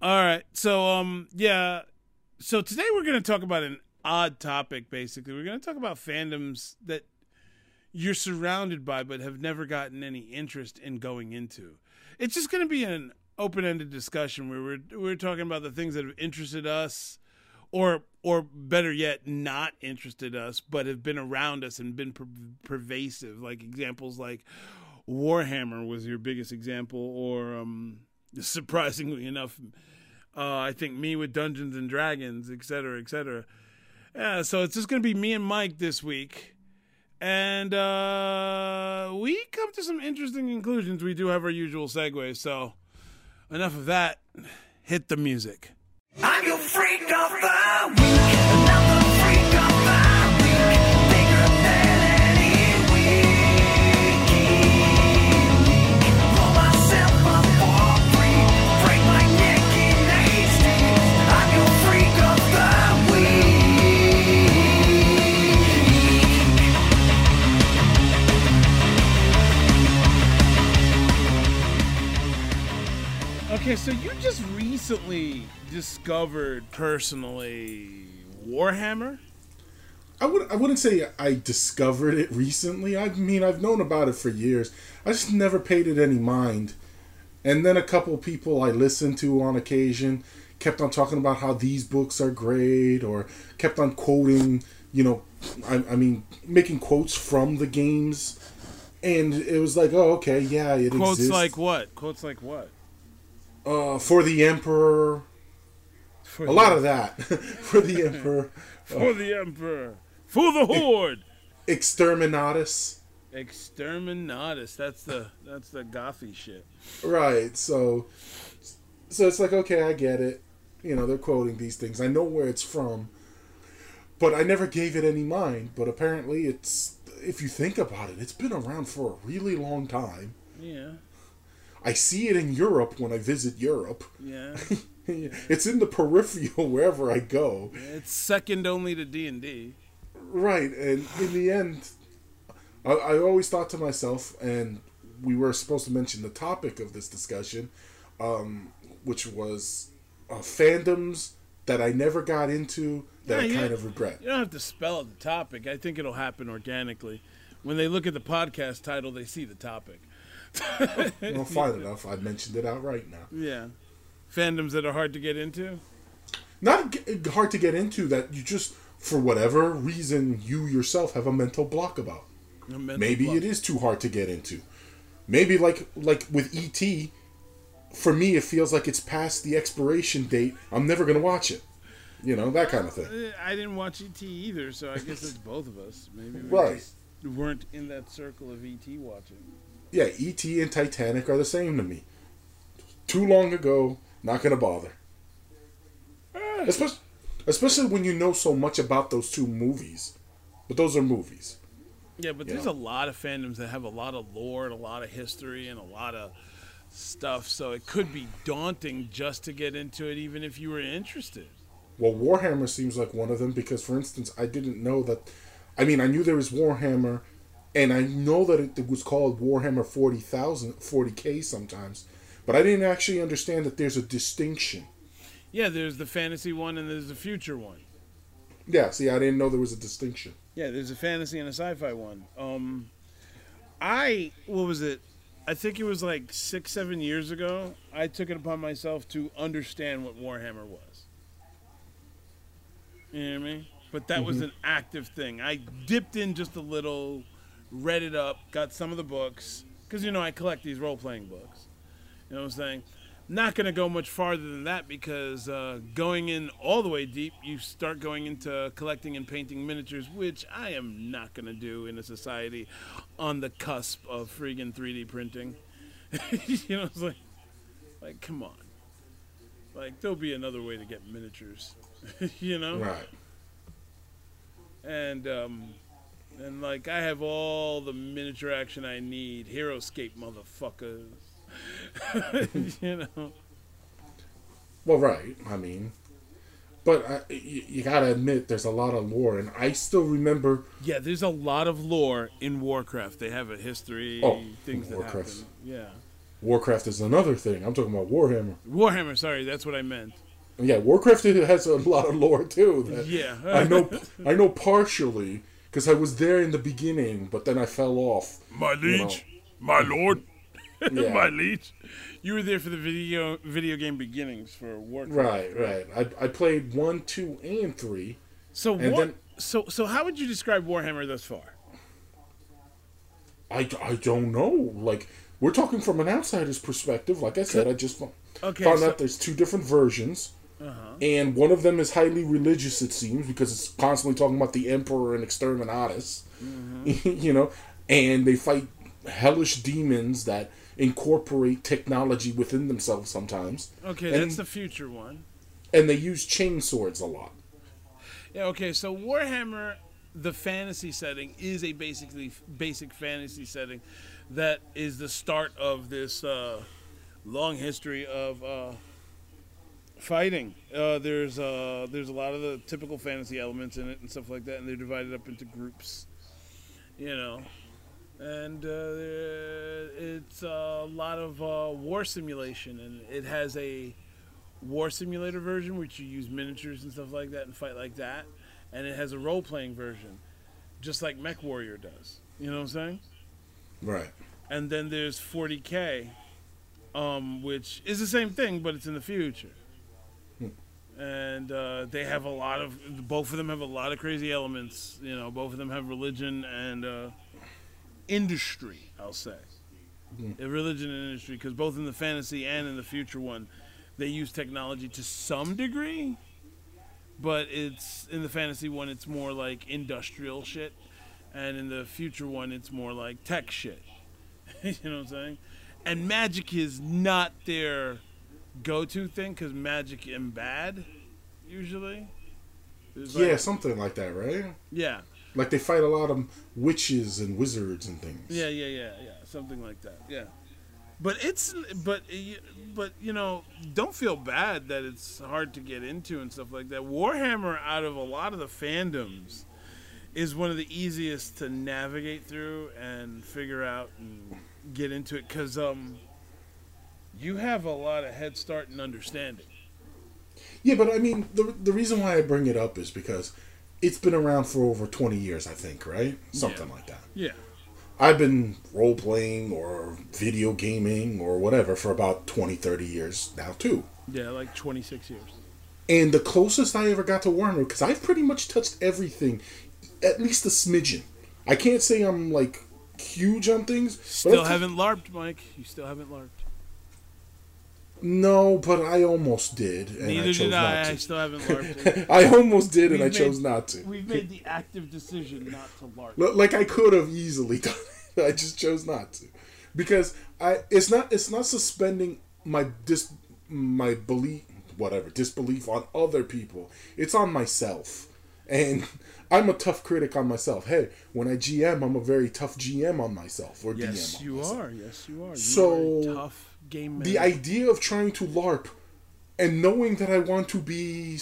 All right. So um yeah. So today we're going to talk about an odd topic basically. We're going to talk about fandoms that you're surrounded by but have never gotten any interest in going into. It's just going to be an open-ended discussion where we're we're talking about the things that have interested us or or better yet not interested us but have been around us and been per- pervasive like examples like Warhammer was your biggest example or um surprisingly enough uh, I think me with Dungeons and Dragons, et cetera, et cetera. Yeah, so it's just going to be me and Mike this week. And uh, we come to some interesting conclusions. We do have our usual segues. So enough of that. Hit the music. I'm your freak of the week. Okay, so you just recently discovered personally Warhammer? I would I wouldn't say I discovered it recently. I mean, I've known about it for years. I just never paid it any mind. And then a couple people I listened to on occasion kept on talking about how these books are great, or kept on quoting, you know, I, I mean, making quotes from the games. And it was like, oh, okay, yeah, it Quotes exists. like what? Quotes like what? Uh, for the Emperor, For a lot of that. for the Emperor, For the Emperor. For the Horde. Exterminatus. Exterminatus. That's the that's the gothy shit. Right. So so it's like okay, I get it. You know, they're quoting these things. I know where it's from. But I never gave it any mind, but apparently it's if you think about it, it's been around for a really long time. Yeah. I see it in Europe when I visit Europe. Yeah. it's in the peripheral wherever I go. it's second only to D and D. Right, and in the end, I, I always thought to myself, and we were supposed to mention the topic of this discussion, um, which was uh, fandoms that I never got into that I kind of regret. You don't have to spell out the topic. I think it'll happen organically. When they look at the podcast title, they see the topic. Well, fine enough. I mentioned it outright now. Yeah. Fandoms that are hard to get into. Not g- hard to get into that you just, for whatever reason, you yourself have a mental block about. Mental Maybe block. it is too hard to get into. Maybe like like with ET, for me it feels like it's past the expiration date. I'm never gonna watch it. You know that kind of thing. Uh, I didn't watch ET either, so I guess it's both of us. Maybe we Right. just weren't in that circle of ET watching. Yeah, ET and Titanic are the same to me. Too long ago, not gonna bother. Especially, especially when you know so much about those two movies. But those are movies. Yeah, but there's a lot of fandoms that have a lot of lore and a lot of history and a lot of stuff, so it could be daunting just to get into it, even if you were interested. Well, Warhammer seems like one of them because, for instance, I didn't know that. I mean, I knew there was Warhammer, and I know that it, was called Warhammer 40,000, 40k sometimes, but I didn't actually understand that there's a distinction. Yeah, there's the fantasy one and there's the future one. Yeah, see, I didn't know there was a distinction. Yeah, there's a fantasy and a sci-fi one. Um, I what was it? I think it was like six, seven years ago. I took it upon myself to understand what Warhammer was. You know what I mean? But that was an active thing. I dipped in just a little, read it up, got some of the books because you know I collect these role-playing books. You know what I'm saying? Not going to go much farther than that because uh, going in all the way deep, you start going into collecting and painting miniatures, which I am not going to do in a society on the cusp of friggin' 3D printing. you know, it's like, like, come on. Like, there'll be another way to get miniatures. you know? Right. and um, and like I have all the miniature action I need. Heroscape, motherfuckers. you know. Well, right. I mean, but I, you, you gotta admit, there's a lot of lore, and I still remember. Yeah, there's a lot of lore in Warcraft. They have a history, Oh, things that Warcraft. happen. Yeah. Warcraft is another thing. I'm talking about Warhammer. Warhammer. Sorry, that's what I meant. Yeah, Warcraft has a lot of lore too. That Yeah. I know. I know partially because I was there in the beginning, but then I fell off. My liege, my lord, Yeah. my liege. You were there for the video video game beginnings for Warcraft. Right, right. I, I played one, two, and three. So And what? then- so so how would you describe Warhammer thus far? I, I don't know. Like we're talking from an outsider's perspective. Like I said, I just Okay, found so- out there's two different versions, Uh-huh. and one of them is highly religious. It seems because it's constantly talking about the emperor and exterminatus. Mm-hmm. you know, and they fight hellish demons that incorporate technology within themselves sometimes, Okay, And- that's the future one. and they use chain swords a lot. Yeah. Okay, so Warhammer, the fantasy setting, is a basically basic fantasy setting that is the start of this uh, long history of uh, fighting. Uh, there's uh, there's a lot of the typical fantasy elements in it and stuff like that, and they're divided up into groups. You know, and uh, it's a lot of uh, war simulation, and it has a war simulator version which you use miniatures and stuff like that and fight like that, and it has a role playing version, just like Mech Warrior does. You know what I'm saying? Right. And then there's 40k, um, which is the same thing, but it's in the future. And uh, they have a lot of both of them have a lot of crazy elements. You know, both of them have religion and uh, industry. I'll say, Uh, religion and industry, because both in the fantasy and in the future one, they use technology to some degree, but it's in the fantasy one, it's more like industrial shit, and in the future one, it's more like tech shit. you know what I'm saying? And magic is not their go-to thing because magic and bad usually. There's like- Yeah, something like that, right? yeah, Like they fight a lot of witches and wizards and things. yeah, yeah, yeah, yeah, something like that. Yeah, but it's but but you know, don't feel bad that it's hard to get into and stuff like that. Warhammer, out of a lot of the fandoms, is one of the easiest to navigate through and figure out and get into it because um, you have a lot of head start and understanding. Yeah, but I mean, the the reason why I bring it up is because it's been around for over twenty years, I think, right? Something Yeah. like that. Yeah. I've been role playing or video gaming or whatever for about 20, 30 years now too. Yeah, like 26 years. And the closest I ever got to Warhammer, because I've pretty much touched everything, at least a smidgen. I can't say I'm like huge on things. Still haven't LARPed, Mike. You still haven't LARPed. No, but I almost did, and I Neither chose did not I. I to. still haven't LARPed. I almost did, and We've I chose made- not to. We've made the active decision not to LARP. Like I could have easily done it. I just chose not to. Because I it's not it's not suspending my dis my belief whatever, disbelief on other people. It's on myself. And I'm a tough critic on myself. Hey, when I GM, I'm a very tough GM on myself or Yes, DM. Yes, you myself. are. Yes, you are. You So, are a tough game man. The idea of trying to LARP and knowing that I want to be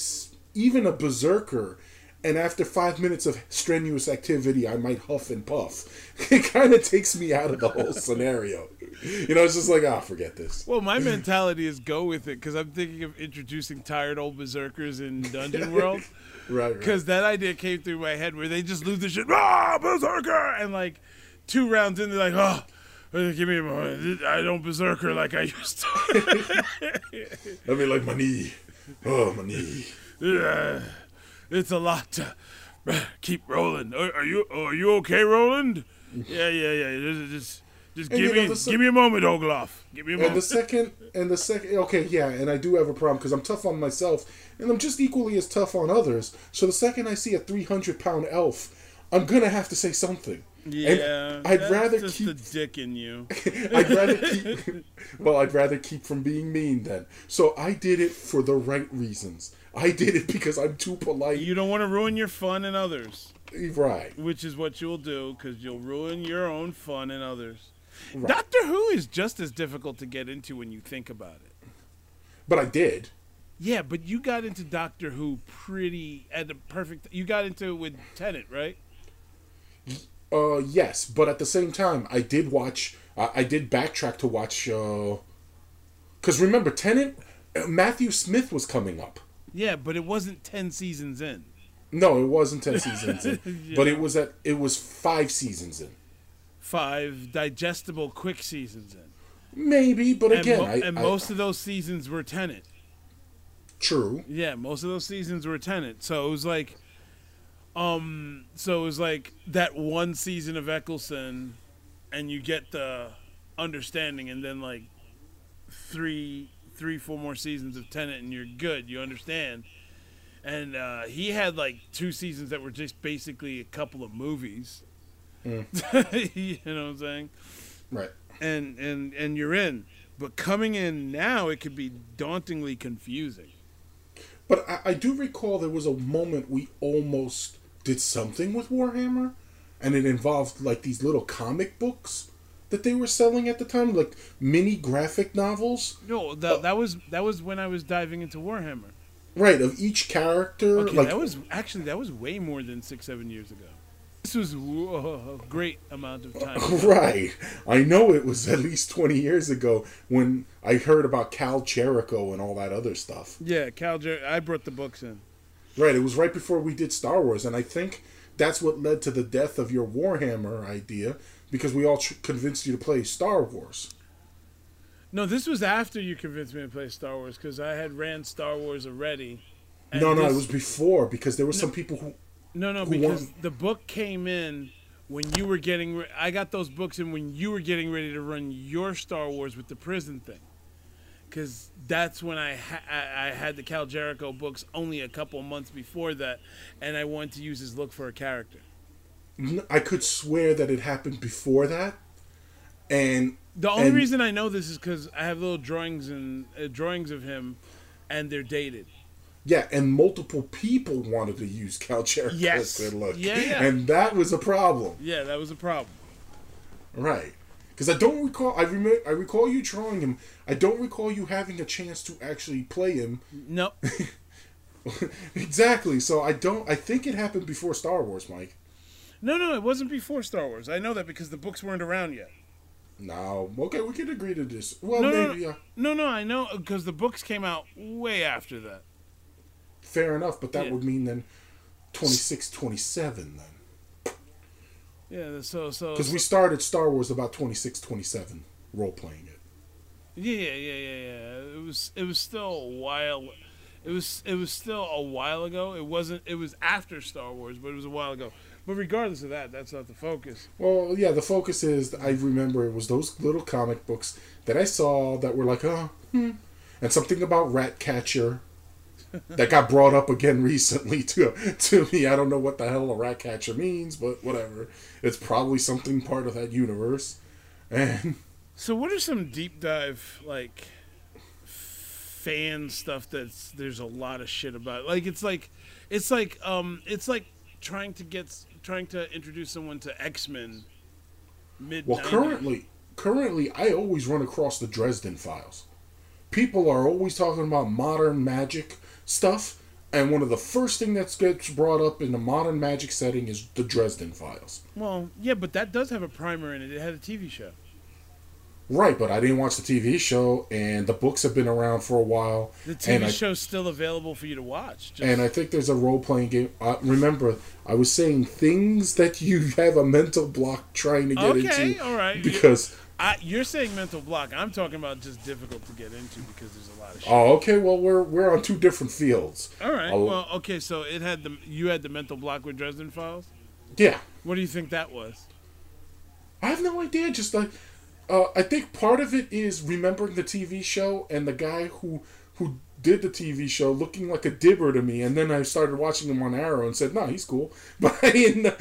even a berserker, and after five minutes of strenuous activity, I might huff and puff. It kind of takes me out of the whole scenario. You know, it's just like, ah, forget this. well, my mentality is go with it because I'm thinking of introducing tired old berserkers in Dungeon World. Right, right. Because that idea came through my head where they just lose the shit, ah, berserker, and like two rounds in, they're like, oh, give me a moment. I don't berserker like I used to. I mean, like my knee. Oh, my knee. Yeah, it's a lot to keep rolling. Are, are you are you okay, Roland? Yeah, yeah, yeah. Just just, And give you know, me se- give me a moment, Ogloff. Give me a And the second, and the second, okay, yeah, and I do have a problem because I'm tough on myself, and I'm just equally as tough on others. So the second I see a 300 pound elf, I'm gonna have to say something. yeah, and I'd rather keep the dick in you. I'd rather keep. Well, I'd rather keep from being mean then. So I did it for the right reasons. I did it because I'm too polite. You don't want to ruin your fun in others, right. which is what you'll do because you'll ruin your own fun in others. Right. Doctor Who is just as difficult to get into when you think about it. But I did. Yeah, but you got into Doctor Who pretty at the perfect. You got into it with Tennant, right? Uh, yes, but at the same time, I did watch. I I did backtrack to watch. Because remember, Tennant, uh, Matthew Smith was coming up. Yeah, but it wasn't ten seasons in. No, it wasn't ten seasons in, but it was at it was five seasons in. Five digestible, quick seasons in. Maybe, but And, again, mo- I, and I- most of those seasons were Tennant. true. Yeah, most of those seasons were Tennant. So it was like, um, so it was like that one season of Eccleston, and you get the understanding, and then like three, three, four more seasons of Tennant, and you're good. You understand. And uh, he had like two seasons that were just basically a couple of movies. you know what I'm saying? Right. and and and you're in. But coming in now, it could be dauntingly confusing. But I, I do recall there was a moment we almost did something with Warhammer, and it involved like these little comic books that they were selling at the time, like mini graphic novels. No, that uh, that was that was when I was diving into Warhammer. Right, of each character. Okay, like that was actually that was way more than six seven years ago. This was a great amount of time. Right. I know it was at least 20 years ago when I heard about Kal Jerico and all that other stuff. yeah, Cal, Jer- I brought the books in. Right, it was right before we did Star Wars, and I think that's what led to the death of your Warhammer idea because we all tr- convinced you to play Star Wars. No, this was after you convinced me to play Star Wars because I had ran Star Wars already. No, no, this- it was before because there were some people who. No, no, because the book came in when you were getting. Re- I got those books in when you were getting ready to run your Star Wars with the prison thing. Because that's when I, ha- I I had the Kal Jerico books only a couple months before that, and I wanted to use his look for a character. I could swear that it happened before that, and The only And- reason I know this is because I have little drawings and uh, drawings of him, and they're dated. Yeah, and multiple people wanted to use Kal Jerico's Yes. good look, Yeah, yeah. and that was a problem. Yeah, that was a problem. Right. Because I don't recall. I remember. I recall you drawing him. I don't recall you having a chance to actually play him. Nope. exactly. So I don't. I think it happened before Star Wars, Mike. no, no, it wasn't before Star Wars. I know that because the books weren't around yet. No. Okay, we can agree to this. Well, No, no, maybe. no, Yeah. no, no, I know because the books came out way after that. Fair enough, but that Yeah. would mean then 26, 27 then. Yeah, so so Because we started Star Wars about 26, 27, role playing it. yeah, yeah, yeah, yeah, yeah. It was it was still a while. It was it was still a while ago. It wasn't. It was after Star Wars, but it was a while ago. But regardless of that, that's not the focus. Well, yeah, the focus is I remember it was those little comic books that I saw that were like, oh, hmm. and something about Ratcatcher that got brought up again recently to to me. I don't know what the hell a Ratcatcher means, but whatever. It's probably something part of that universe. And So, what are some deep dive like fan stuff that's there's a lot of shit about? Like it's like it's like um it's like trying to get trying to introduce someone to X Men. Mid well, currently, currently, I always run across the Dresden Files. People are always talking about modern magic stuff, and one of the first thing that gets brought up in a modern magic setting is the Dresden Files. Well, yeah, but that does have a primer in it. It had a TV show. Right, but I didn't watch the TV show, and the books have been around for a while. The TV I, show's still available for you to watch. Just, and I think there's a role playing game. Uh, remember, I was saying things that you have a mental block trying to get Okay, into. all right. Because I, you're saying mental block. I'm talking about just difficult to get into because there's a lot of shit. oh, okay, well we're we're on two different fields. All right. I'll- Well, okay. So it had the you had the mental block with Dresden Files. Yeah, What do you think that was? I have no idea. Just like uh, I think part of it is remembering the TV show and the guy who who did the TV show looking like a dibber to me, and then I started watching him on Arrow and said, "No, he's cool." But you know,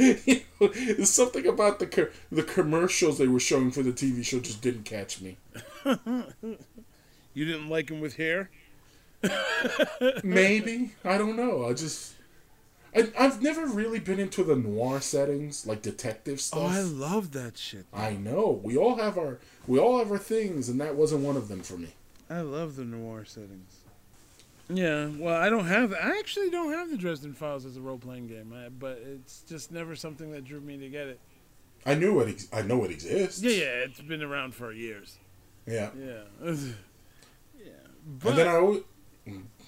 there's something about the the commercials they were showing for the TV show just didn't catch me. You didn't like him with hair? Maybe I don't know. I just. I, I've never really been into the noir settings, like detective stuff. Oh, I love that shit. I know. We all have our we all have our things, and that wasn't one of them for me. I love the noir settings. Yeah, well, I don't have. I actually don't have the Dresden Files as a role playing game, I, but it's just never something that drew me to get it. I knew it. Ex- I know it exists. Yeah, yeah, it's been around for years. Yeah. Yeah. yeah. But, and then I always,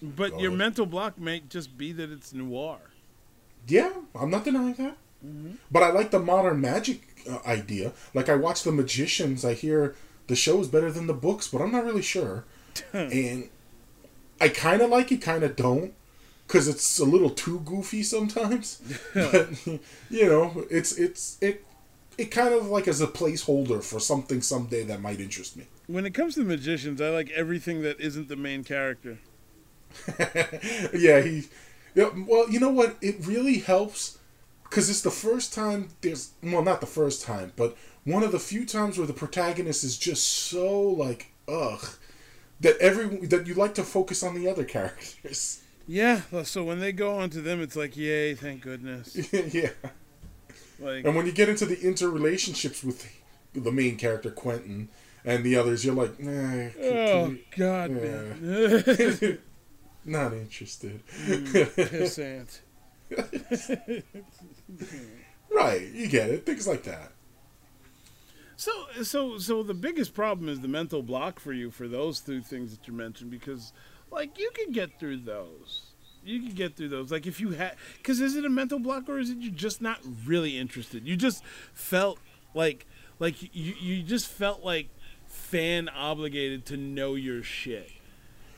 but Go your mental block may just be that it's noir. yeah, I'm not denying that. Mm-hmm. But I like the modern magic uh, idea. Like I watch the magicians. I hear the show is better than the books, but I'm not really sure. and I kind of like it, kind of don't, because it's a little too goofy sometimes. but you know, it's it's it it kind of like as a placeholder for something someday that might interest me. When it comes to magicians, I like everything that isn't the main character. yeah, he. Yeah, well, you know what? It really helps because it's the first time there's well, not the first time, but one of the few times where the protagonist is just so like ugh that every that you like to focus on the other characters. Yeah, so when they go on to them, it's like, yay, thank goodness. yeah, Like, and when you get into the interrelationships with the main character Quentin and the others, you're like, nah, oh we- god, Yeah. man, not interested. Mm, pissant. right, you get it. Things like that. So, so, so the biggest problem is the mental block for you for those two things that you mentioned because, like, you can get through those. You can get through those. Like, if you had, because is it a mental block or is it you just not really interested? You just felt like, like you, you just felt like fan obligated to know your shit,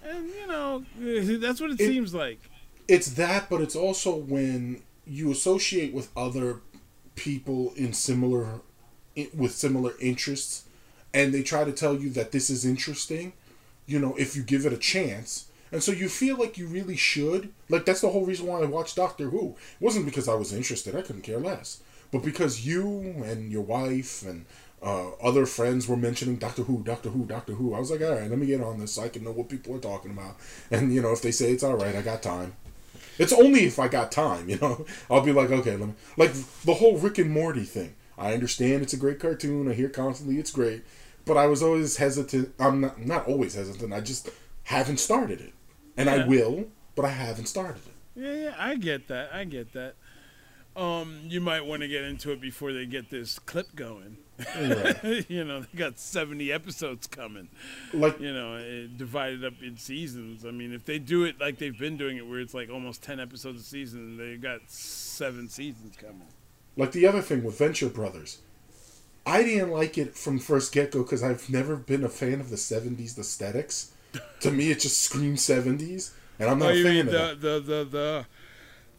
and you know that's what it, It- seems like. it's that, but it's also when you associate with other people in similar with similar interests, and they try to tell you that this is interesting. You know, if you give it a chance, and so you feel like you really should. Like that's the whole reason why I watched Doctor Who. It wasn't because I was interested; I couldn't care less. But because you and your wife and uh, other friends were mentioning Doctor Who, Doctor Who, Doctor Who, I was like, all right, let me get on this so I can know what people are talking about. And you know, if they say it's all right, I got time. It's only if I got time, you know. I'll be like, okay, let me like the whole Rick and Morty thing. I understand it's a great cartoon. I hear constantly it's great, but I was always hesitant. I'm not not always hesitant. I just haven't started it, and I will, but I haven't started it. Yeah, yeah, I get that. I get that. Um, you might want to get into it before they get this clip going. you know, they got 70 episodes coming. Like You know, it divided up in seasons. I mean, if they do it like they've been doing it, where it's like almost 10 episodes a season, they got seven seasons coming. Like the other thing with Venture Brothers. I didn't like it from first get go because I've never been a fan of the '70s aesthetics. to me, it just screams '70s, and I'm not oh, a fan of that. the, the, the,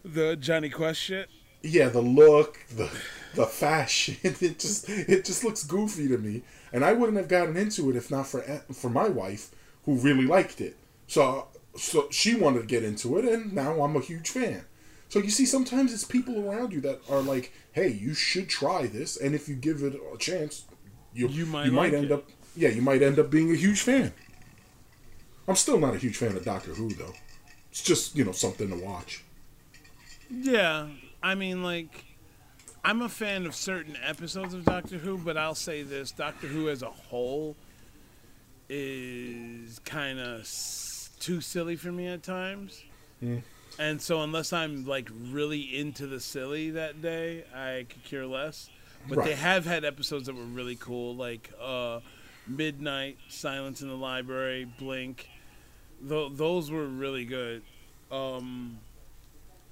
the, the Jonny Quest shit? yeah, the look, the the fashion, it just it just looks goofy to me, and I wouldn't have gotten into it if not for eh, for my wife who really liked it. So so she wanted to get into it, and now I'm a huge fan. So you see, sometimes it's people around you that are like, "Hey, you should try this," and if you give it a chance, you You might you might like end it. up yeah, you might end up being a huge fan. I'm still not a huge fan of Doctor Who though. It's just you know something to watch. Yeah, I mean, like, I'm a fan of certain episodes of Doctor Who, but I'll say this: Doctor Who as a whole is kind of s- too silly for me at times. Hmm. And so, unless I'm like really into the silly that day, I could care less. But they have had episodes that were really cool, like uh, Midnight, Silence in the Library, Blink. Th- those were really good. Um,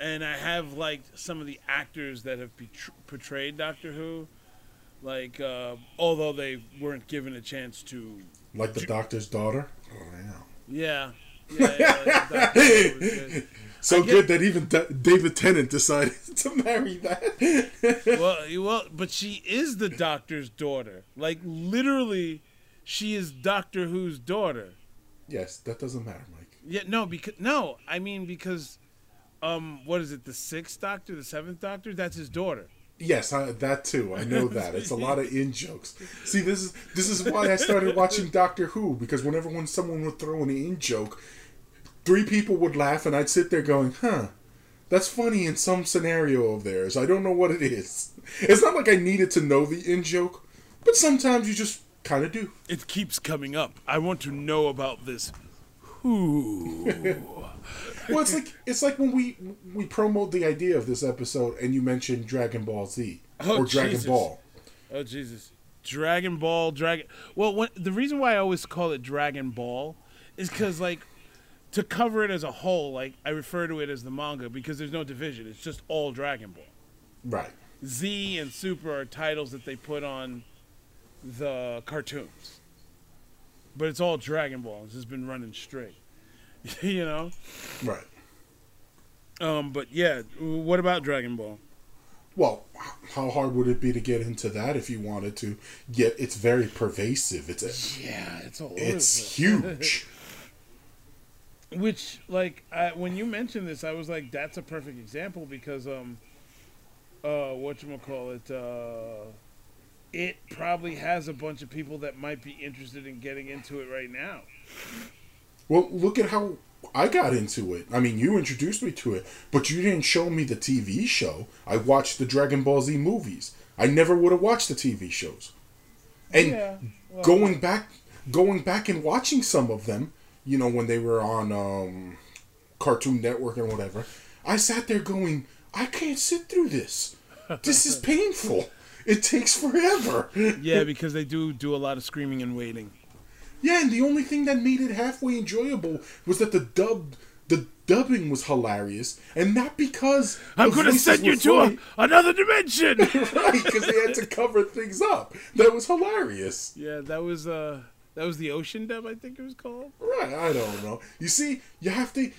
and I have liked some of the actors that have betr- portrayed Doctor Who, like uh, although they weren't given a chance to. Like the Doctor's daughter. Oh yeah. Yeah, yeah, yeah like Doctor was good. So get- good that even D- David Tennant decided to marry that. well, well, but she is the Doctor's daughter. Like literally, she is Doctor Who's daughter. yes, that doesn't matter, Mike. Yeah, no, because no, I mean because, um, what is it? The sixth Doctor, the seventh Doctor? That's his daughter. Yes, I, that too. I know that. It's a lot of in jokes. See, this is this is why I started watching Doctor Who because whenever when someone would throw an in joke, three people would laugh and I'd sit there going, "Huh, that's funny in some scenario of theirs. I don't know what it is." It's not like I needed to know the in joke, but sometimes you just kind of do. It keeps coming up. I want to know about this. Who? Well, it's like it's like when we we promote the idea of this episode and you mentioned Dragon Ball Z Oh, or Dragon Jesus. Ball. Oh Jesus! Dragon Ball, Dragon. Well, when, the reason why I always call it Dragon Ball is because like to cover it as a whole, like I refer to it as the manga because there's no division. It's just all Dragon Ball. Right. Z and Super are titles that they put on the cartoons, but it's all Dragon Ball. It's just been running straight. you know. Right. Um. But yeah, what about Dragon Ball? Well, how hard would it be to get into that if you wanted to? Yet it's very pervasive. It's a, Yeah, it's the it's huge. Which, like, I, when you mentioned this, I was like, "That's a perfect example," because, um, uh, what you call it, uh, it probably has a bunch of people that might be interested in getting into it right now. Well, look at how I got into it. I mean, you introduced me to it, but you didn't show me the TV show. I watched the Dragon Ball Z movies. I never would have watched the TV shows. And Yeah, well- going back, going back and watching some of them, you know, when they were on um, Cartoon Network and whatever, I sat there going, I can't sit through this. This is painful. It takes forever. Yeah, because they do do a lot of screaming and waiting. Yeah, and the only thing that made it halfway enjoyable was that the dub, the dubbing was hilarious, and not because I'm the going to send you to a, another dimension. right because they had to cover things up. That was hilarious. yeah, that was uh, that was the ocean dub, I think it was called. Right, I don't know. You see, you have to.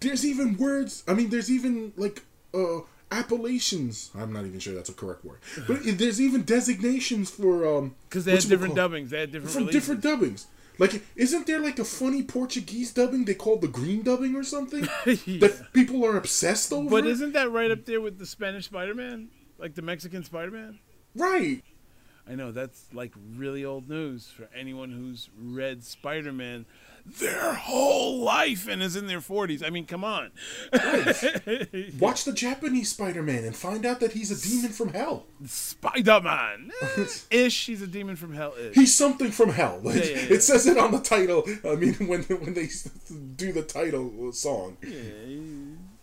There's even words. I mean, there's even like uh appellations. I'm not even sure that's a correct word, but there's even designations for um Because they had different dubbings. They had different from releases. different dubbings. Like, isn't there like a funny Portuguese dubbing they call the green dubbing or something Yeah. that people are obsessed over? But isn't that right up there with the Spanish Spider-Man, like the Mexican Spider-Man? right. I know that's like really old news for anyone who's read Spider-Man their whole life and is in their 40s. I mean, come on. Watch the Japanese Spider-Man and find out that he's a demon from hell. Spider-Man. Eh, Ish, he's a demon from hell. Ish. He's something from hell. yeah, yeah. It says it on the title. I mean, when when they do the title song. Yeah,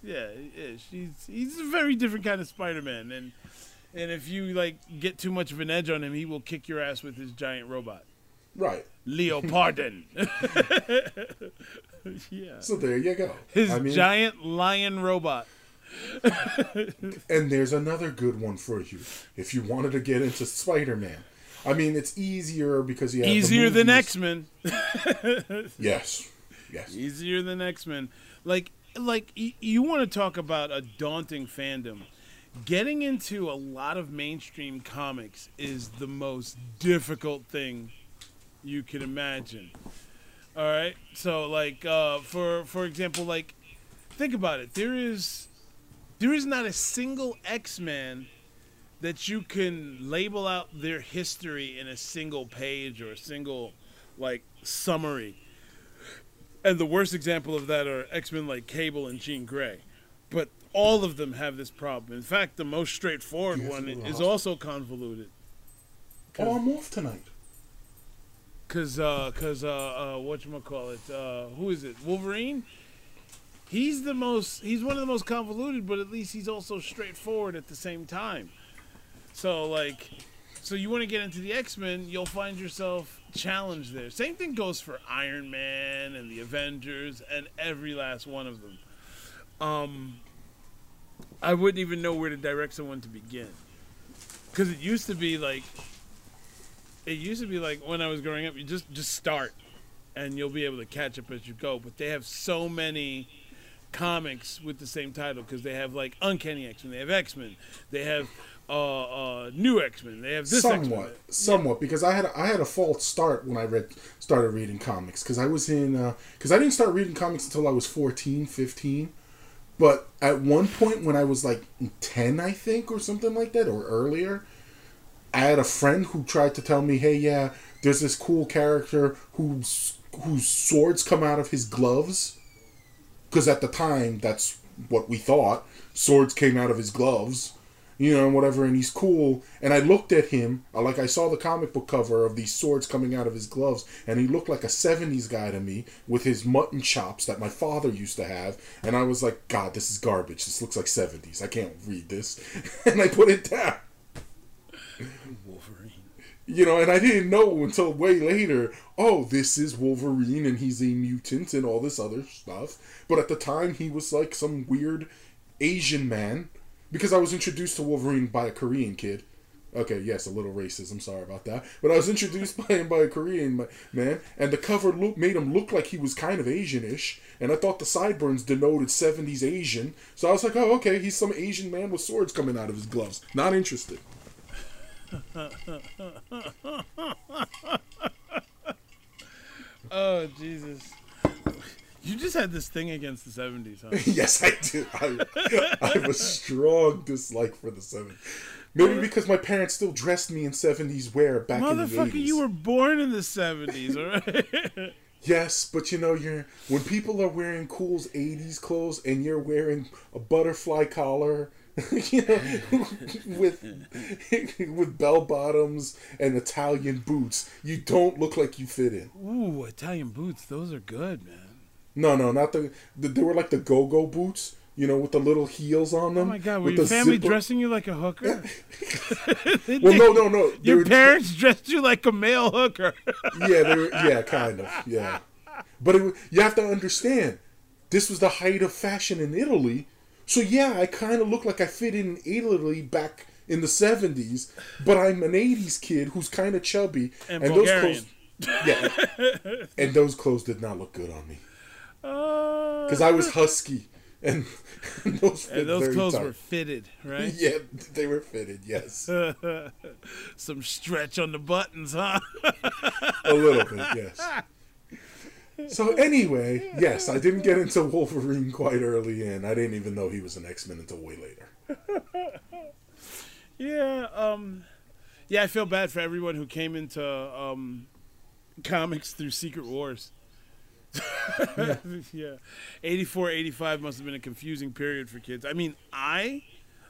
yeah, Ish. He's he's a very different kind of Spider-Man, and and if you like get too much of an edge on him, he will kick your ass with his giant robot. Right. Leo Pardon. yeah. So there you go. His I mean, giant lion robot. and there's another good one for you if you wanted to get into Spider-Man. I mean, it's easier because you have the Easier than. X Men. Yes. Yes. Easier than X Men. Like, like y- you want to talk about a daunting fandom. Getting into a lot of mainstream comics is the most difficult thing you can imagine. All right, so like uh, for for example, like think about it. There is there is not a single X Man that you can label out their history in a single page or a single like summary. And the worst example of that are X Men like Cable and Jean Grey. But all of them have this problem. In fact, the most straightforward one to go to is also convoluted. Oh, I'm off tonight. Cause, uh, cause, uh, uh, what you call it? Uh, who is it? Wolverine. He's the most. He's one of the most convoluted, but at least he's also straightforward at the same time. So, like, so you want to get into the X Men, you'll find yourself challenged there. Same thing goes for Iron Man and the Avengers and every last one of them. Um, I wouldn't even know where to direct someone to begin, because it used to be like it used to be like when I was growing up, you just just start, and you'll be able to catch up as you go. But they have so many comics with the same title because they have like Uncanny X Men, they have X Men, they have uh, uh, New X Men, they have this X Men. somewhat, somewhat, because I had a, I had a false start when I read started reading comics because I was in because I didn't start reading comics until I was 14, 15. But at one point when I was like ten, I think, or something like that, or earlier, I had a friend who tried to tell me, "Hey, yeah, there's this cool character whose whose swords come out of his gloves." Because at the time, that's what we thought. Swords came out of his gloves, you know, and whatever, and he's cool. And I looked at him, uh, like I saw the comic book cover of these swords coming out of his gloves, and he looked like a 70s guy to me with his mutton chops that my father used to have. And I was like, God, this is garbage. This looks like 70s. I can't read this. and I put it down. You know, and I didn't know until way later. Oh, this is Wolverine, and he's a mutant, and all this other stuff. But at the time, he was like some weird Asian man, because I was introduced to Wolverine by a Korean kid. Okay, yes, a little racism. Sorry about that. But I was introduced by him by a Korean man, and the cover look made him look like he was kind of Asianish, and I thought the sideburns denoted '70s Asian. So I was like, oh, okay, he's some Asian man with swords coming out of his gloves. Not interested. Oh Jesus! You just had this thing against the seventies, huh? yes, I do. I, I have a strong dislike for the '70s. Maybe because my parents still dressed me in '70s wear back in the Motherfucker, '80s. you were born in the seventies, all right? Yes, but you know, you're when people are wearing cool's '80s clothes and you're wearing a butterfly collar, you know, with with bell bottoms and Italian boots, you don't look like you fit in. Ooh, Italian boots, those are good, man. No, no, not the, the they were like the go-go boots, you know, with the little heels on them. Oh my god, were your family zipper- dressing you like a hooker? Well, no, no, no. Your were- parents dressed you like a male hooker. yeah, they were, yeah, kind of, yeah. But it, you have to understand, this was the height of fashion in Italy. So yeah, I kind of look like I fit in Italy back in the seventies, but I'm an '80s kid who's kind of chubby, And those clothes, yeah, and those clothes did not look good on me Uh, because I was husky, and, and those fit and those clothes tight. were fitted, right? yeah, they were fitted. Yes, Some stretch on the buttons, huh? a little bit. Yes. So anyway, yes, I didn't get into Wolverine quite early in. I didn't even know he was an X Men until way later. yeah, um yeah, I feel bad for everyone who came into um comics through Secret Wars. yeah. 84, 85 must have been a confusing period for kids. I mean, I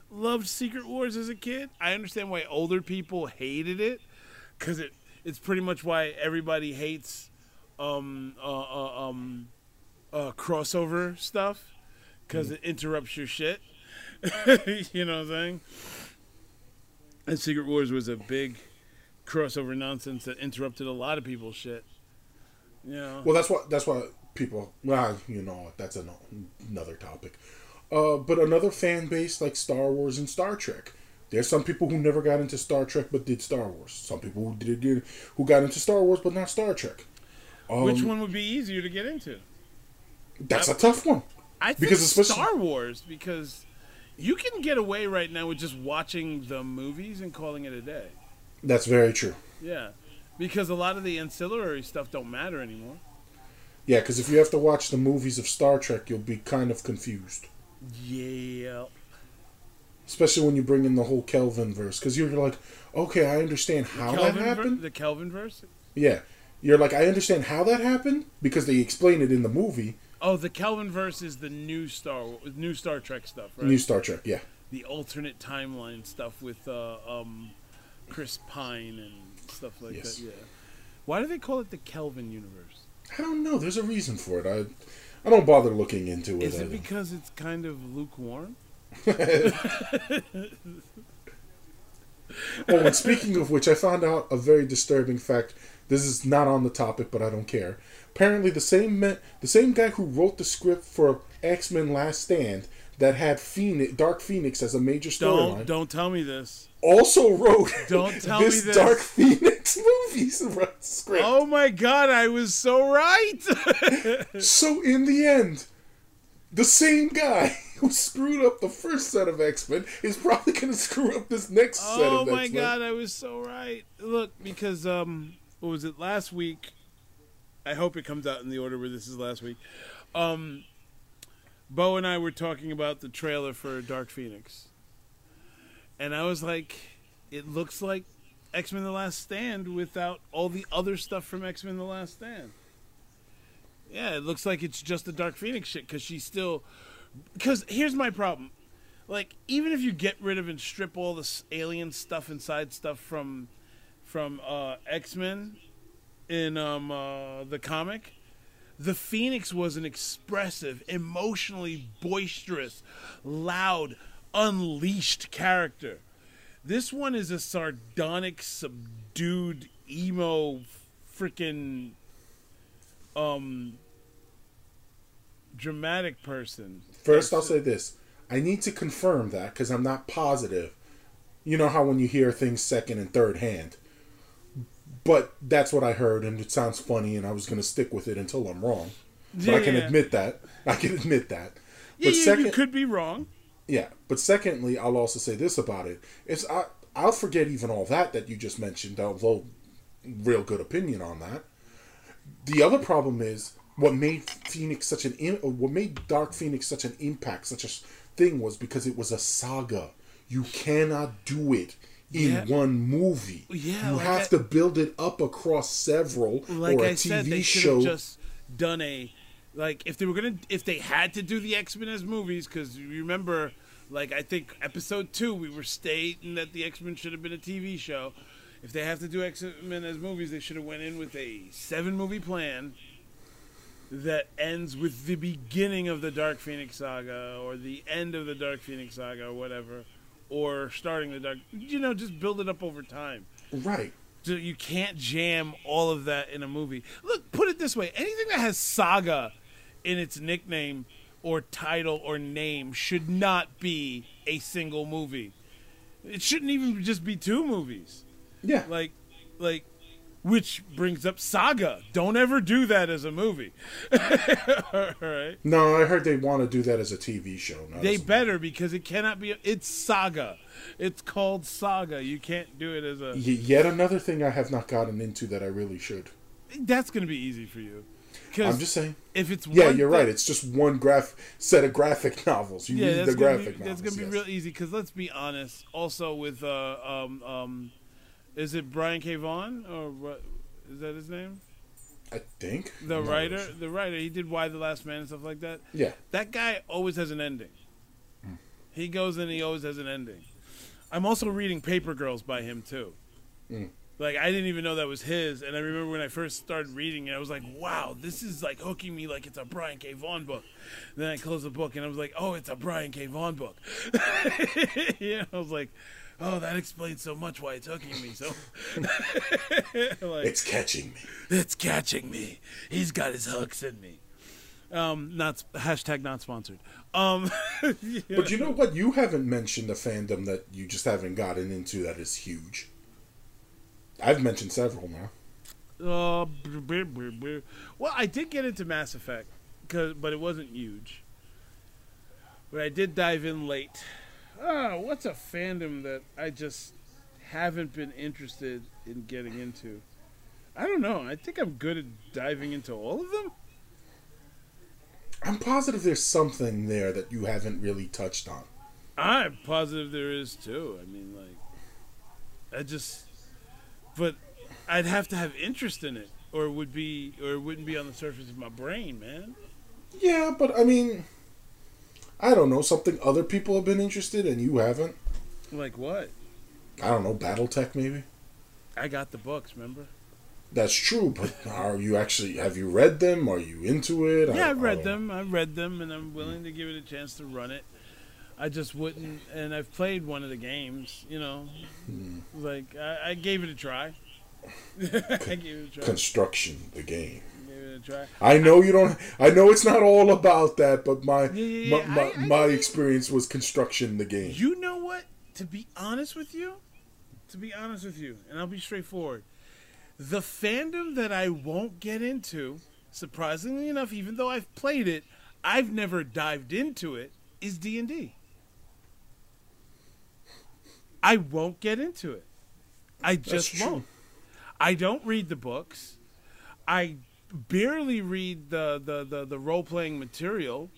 loved Secret Wars as a kid. I understand why older people hated it cuz it it's pretty much why everybody hates um uh, uh um uh crossover stuff cuz it interrupts your shit. you know what I'm saying? And Secret Wars was a big crossover nonsense that interrupted a lot of people's shit. You know? Well, that's what that's what people. Well, you know, that's an, another topic. Uh, but another fan base like Star Wars and Star Trek. There's some people who never got into Star Trek but did Star Wars. Some people who did, did who got into Star Wars but not Star Trek. Um, Which one would be easier to get into? That's a tough one. I think Because especially- Star Wars because you can get away right now with just watching the movies and calling it a day. That's very true. Yeah. Because a lot of the ancillary stuff don't matter anymore. Yeah, because if you have to watch the movies of Star Trek, you'll be kind of confused. Yeah. Especially when you bring in the whole Kelvin verse, because you're like, okay, I understand how that Kelvin ver- happened. the Kelvin verse? Yeah, you're like, I understand how that happened because they explain it in the movie. Oh, the Kelvin verse is the new Star new Star Trek stuff, right? New Star Trek, yeah. the alternate timeline stuff with uh, um, Chris Pine and stuff like Yes. that. Yeah. Why do they call it the Kelvin universe? I don't know. There's a reason for it. I, I don't bother looking into it. Is it because it's kind of lukewarm? oh, and speaking of which, I found out a very disturbing fact. This is not on the topic, but I don't care. Apparently, the same me- the same guy who wrote the script for X Men Last Stand that had Phoenix, Dark Phoenix as a major Don't storyline don't tell me this. also wrote Don't tell me this this. Dark Phoenix movie script. Oh my God! I was so right. So in the end, the same guy who screwed up the first set of X Men is probably going to screw up this next set oh of my X Men. God! I was so right. Look, because um, what was it last week? I hope it comes out in the order where this is last week. Um, Bo and I were talking about the trailer for Dark Phoenix, and I was like, "It looks like X Men: The Last Stand without all the other stuff from X Men: The Last Stand." Yeah, it looks like it's just the Dark Phoenix shit because she's still. Because here's my problem, like even if you get rid of and strip all this alien stuff inside stuff from, from uh, X Men, in um uh, the comic, the Phoenix was an expressive, emotionally boisterous, loud, unleashed character This one is a sardonic, subdued, emo, freaking, um, dramatic person. First, I'll say this: I need to confirm that because I'm not positive. You know how when you hear things second and third hand, but that's what I heard, and it sounds funny, and I was going to stick with it until I'm wrong. But I can Yeah. admit that. I can admit that. Yeah, But you, second, you could be wrong. Yeah, but secondly, I'll also say this about it: is I I'll forget even all that that you just mentioned, although real good opinion on that. The other problem is what made Phoenix such an what made Dark Phoenix such an impact, such a thing was because it was a saga. You cannot do it in Yeah. one movie. Yeah, you like have I- to build it up across several Like or a I TV said, they should show. have just done a like if they were gonna if they had to do the X Men as movies because you remember like I think episode two we were stating that the X Men should have been a TV show. If they have to do X Men as movies, they should have went in with a seven movie plan that ends with the beginning of the Dark Phoenix saga or the end of the Dark Phoenix saga or whatever, or starting the Dark. You know, just build it up over time. right. So you can't jam all of that in a movie. Look, put it this way: anything that has saga in its nickname or title or name should not be a single movie. It shouldn't even just be two movies. Yeah. Like, like, which brings up saga. Don't ever do that as a movie. all right. no, I heard they want to do that as a TV show. They better because it cannot be. It's saga. It's called saga. You can't do it as a. Y- yet another thing I have not gotten into that I really should. That's gonna be easy for you. I'm just saying. if it's Yeah, you're thing- right. It's just one graph set of graphic novels. You yeah, read the graphic be, novels. That's gonna be yes. real easy because let's be honest. Also with uh um um, is it Brian K. Vaughan or what? Is that his name? I think The I'm writer, sure. the writer. He did Y: The Last Man and stuff like that. Yeah, That guy always has an ending. He goes and he always has an ending. I'm also reading Paper Girls by him too. Mm. Like I didn't even know that was his, and I remember when I first started reading it, I was like, "Wow, this is like hooking me like it's a Brian K. Vaughan book." Then I closed the book and I was like, "Oh, it's a Brian K. Vaughan book." yeah, I was like, "Oh, that explains so much why it's hooking me." So, like, it's catching me. it's catching me. He's got his hooks in me. Um, not hashtag not sponsored. Um, yeah. But you know what? You haven't mentioned a fandom that you just haven't gotten into that is huge. I've mentioned several now. Uh, well, I did get into Mass Effect, 'cause- but it wasn't huge. But I did dive in late. Ah, what's a fandom that I just haven't been interested in getting into? I don't know. I think I'm good at diving into all of them. I'm positive there's something there that you haven't really touched on. I'm positive there is too. I mean, like, I just, but I'd have to have interest in it, or it would be, or it wouldn't be on the surface of my brain, man. Yeah, but I mean, I don't know something other people have been interested in you haven't. Like what? I don't know BattleTech maybe. I got the books, remember? That's true, but are you actually have you read them? Are you into it? Yeah, I I've read don't- them. I've read them, and I'm willing to give it a chance to run it. I just wouldn't, and I've played one of the games. You know, Hmm. like I, I gave it a try. I gave it a try. Construction, the game. Gave it try. I know you don't. I know it's not all about that, but my Yeah, yeah, my, my, I- I- my experience was construction, the game. You know what? To be honest with you, to be honest with you, and I'll be straightforward. The fandom that I won't get into, surprisingly enough, even though I've played it, I've never dived into it, is D and D. I won't get into it. I just won't. I don't read the books. I barely read the the, the, the role playing material.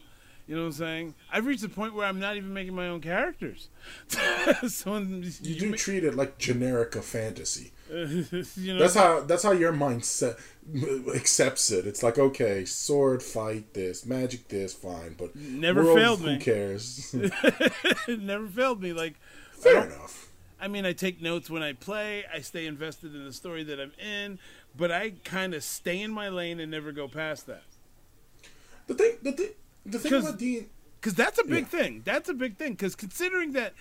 You know what I'm saying? I've reached the point where I'm not even making my own characters. so um, when you do treat it like generic a fantasy. you know, That's how that's how your mindset accepts it. It's like okay, sword fight this, magic this, fine, but Never world, failed who cares? never failed me. Like, Fair eh. enough. I mean, I take notes when I play. I stay invested in the story that I'm in, but I kind of stay in my lane and never go past that. The thing, the thing, the thing 'Cause- about D, Because that's a big Yeah. thing. That's a big thing. Because considering that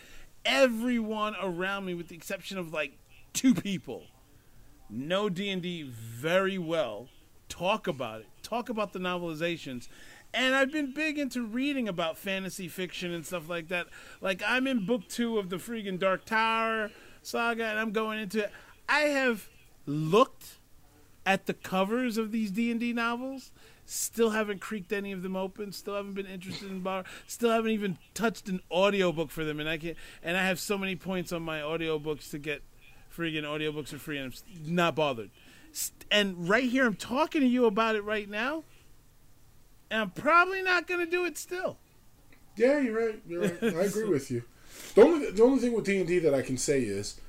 everyone around me, with the exception of like two people, know D and D very well. Talk about it. Talk about the novelizations. And I've been big into reading about fantasy fiction and stuff like that. Like I'm in book two of the freaking Dark Tower saga, and I'm going into it. I have looked at the covers of these D and D novels. Still haven't creaked any of them open. Still haven't been interested in bar. Still haven't even touched an audiobook for them. And I can and I have so many points on my audiobooks to get freaking audiobooks for free, and I'm not bothered. And right here, I'm talking to you about it right now, and I'm probably not gonna do it still. Yeah, you're right. You're right. I agree with you. The only the only thing with D and D that I can say is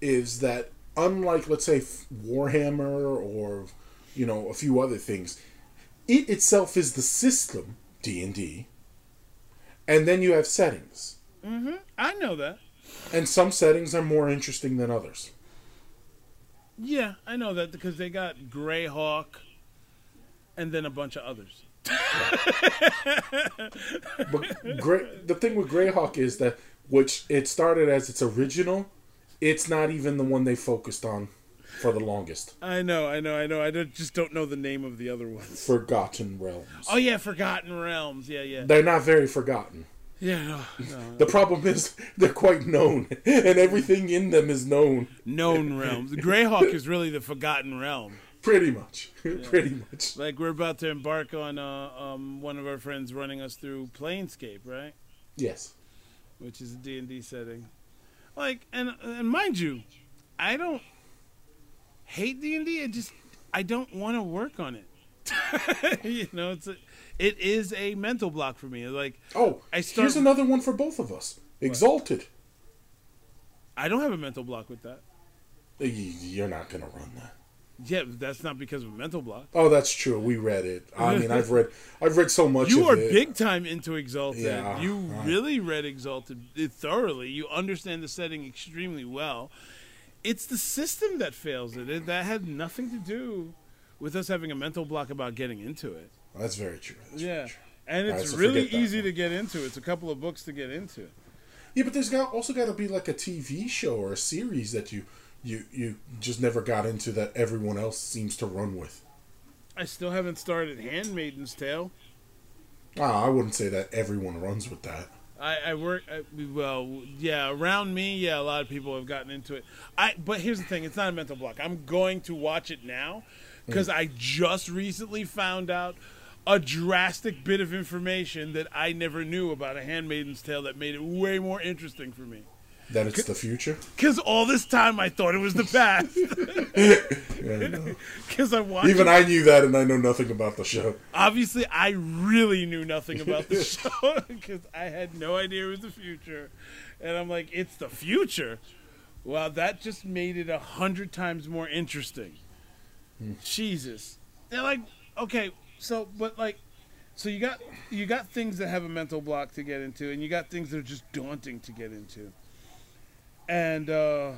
is that unlike let's say Warhammer or you know a few other things, it itself is the system D and D, and then you have settings, Mm-hmm. I know that. and some settings are more interesting than others. Yeah, I know that because they got Greyhawk, and then a bunch of others. But Grey, the thing with Greyhawk is that which it started as its original, it's not even the one they focused on for the longest. I know, I know, I know. I don't, just don't know the name of the other ones. Forgotten Realms. Oh yeah, Forgotten Realms. Yeah, yeah, They're not very forgotten. yeah. No, no. The problem is they're quite known, and everything in them is known. Known realms. Greyhawk is really the Forgotten Realm. Pretty much. Pretty much. Like we're about to embark on uh, um, one of our friends running us through Planescape, right? Yes. Which is a D and D setting. Like, and and mind you, I don't hate D and D. I just I don't want to work on it. you know, it's a, it is a mental block for me. Like, Oh, I start- here's another one for both of us. Exalted. I don't have a mental block with that. You're not gonna run that. Yeah, that's not because of a mental block. Oh, that's true. We read it. I mean, I've read, I've read so much. You are it. big time into Exalted. Yeah, uh-huh, you right. really read Exalted uh, thoroughly. You understand the setting extremely well. It's the system that fails it. it. That had nothing to do with us having a mental block about getting into it. That's very true. That's Yeah. very true. And it's so really easy one. to get into. It's a couple of books to get into. Yeah, but there's got, also got to be like a TV show or a series that you, you, you just never got into that everyone else seems to run with. I still haven't started Handmaiden's Tale. Ah, I wouldn't say that everyone runs with that. I, I work I, well, yeah. Around me, yeah, a lot of people have gotten into it. I but here's the thing: it's not a mental block. I'm going to watch it now because I just recently found out a drastic bit of information that I never knew about a Handmaiden's Tale that made it way more interesting for me. That it's the future. Because all this time I thought it was the past. Yeah, I. Because I watched. Even it. I knew that, and I know nothing about the show. Obviously, I really knew nothing about the show because I had no idea it was the future, and I'm like, it's the future. Well, that just made it a hundred times more interesting. Hmm. Jesus, they're like, okay, so but like, so you got you got things that have a mental block to get into, and you got things that are just daunting to get into, and uh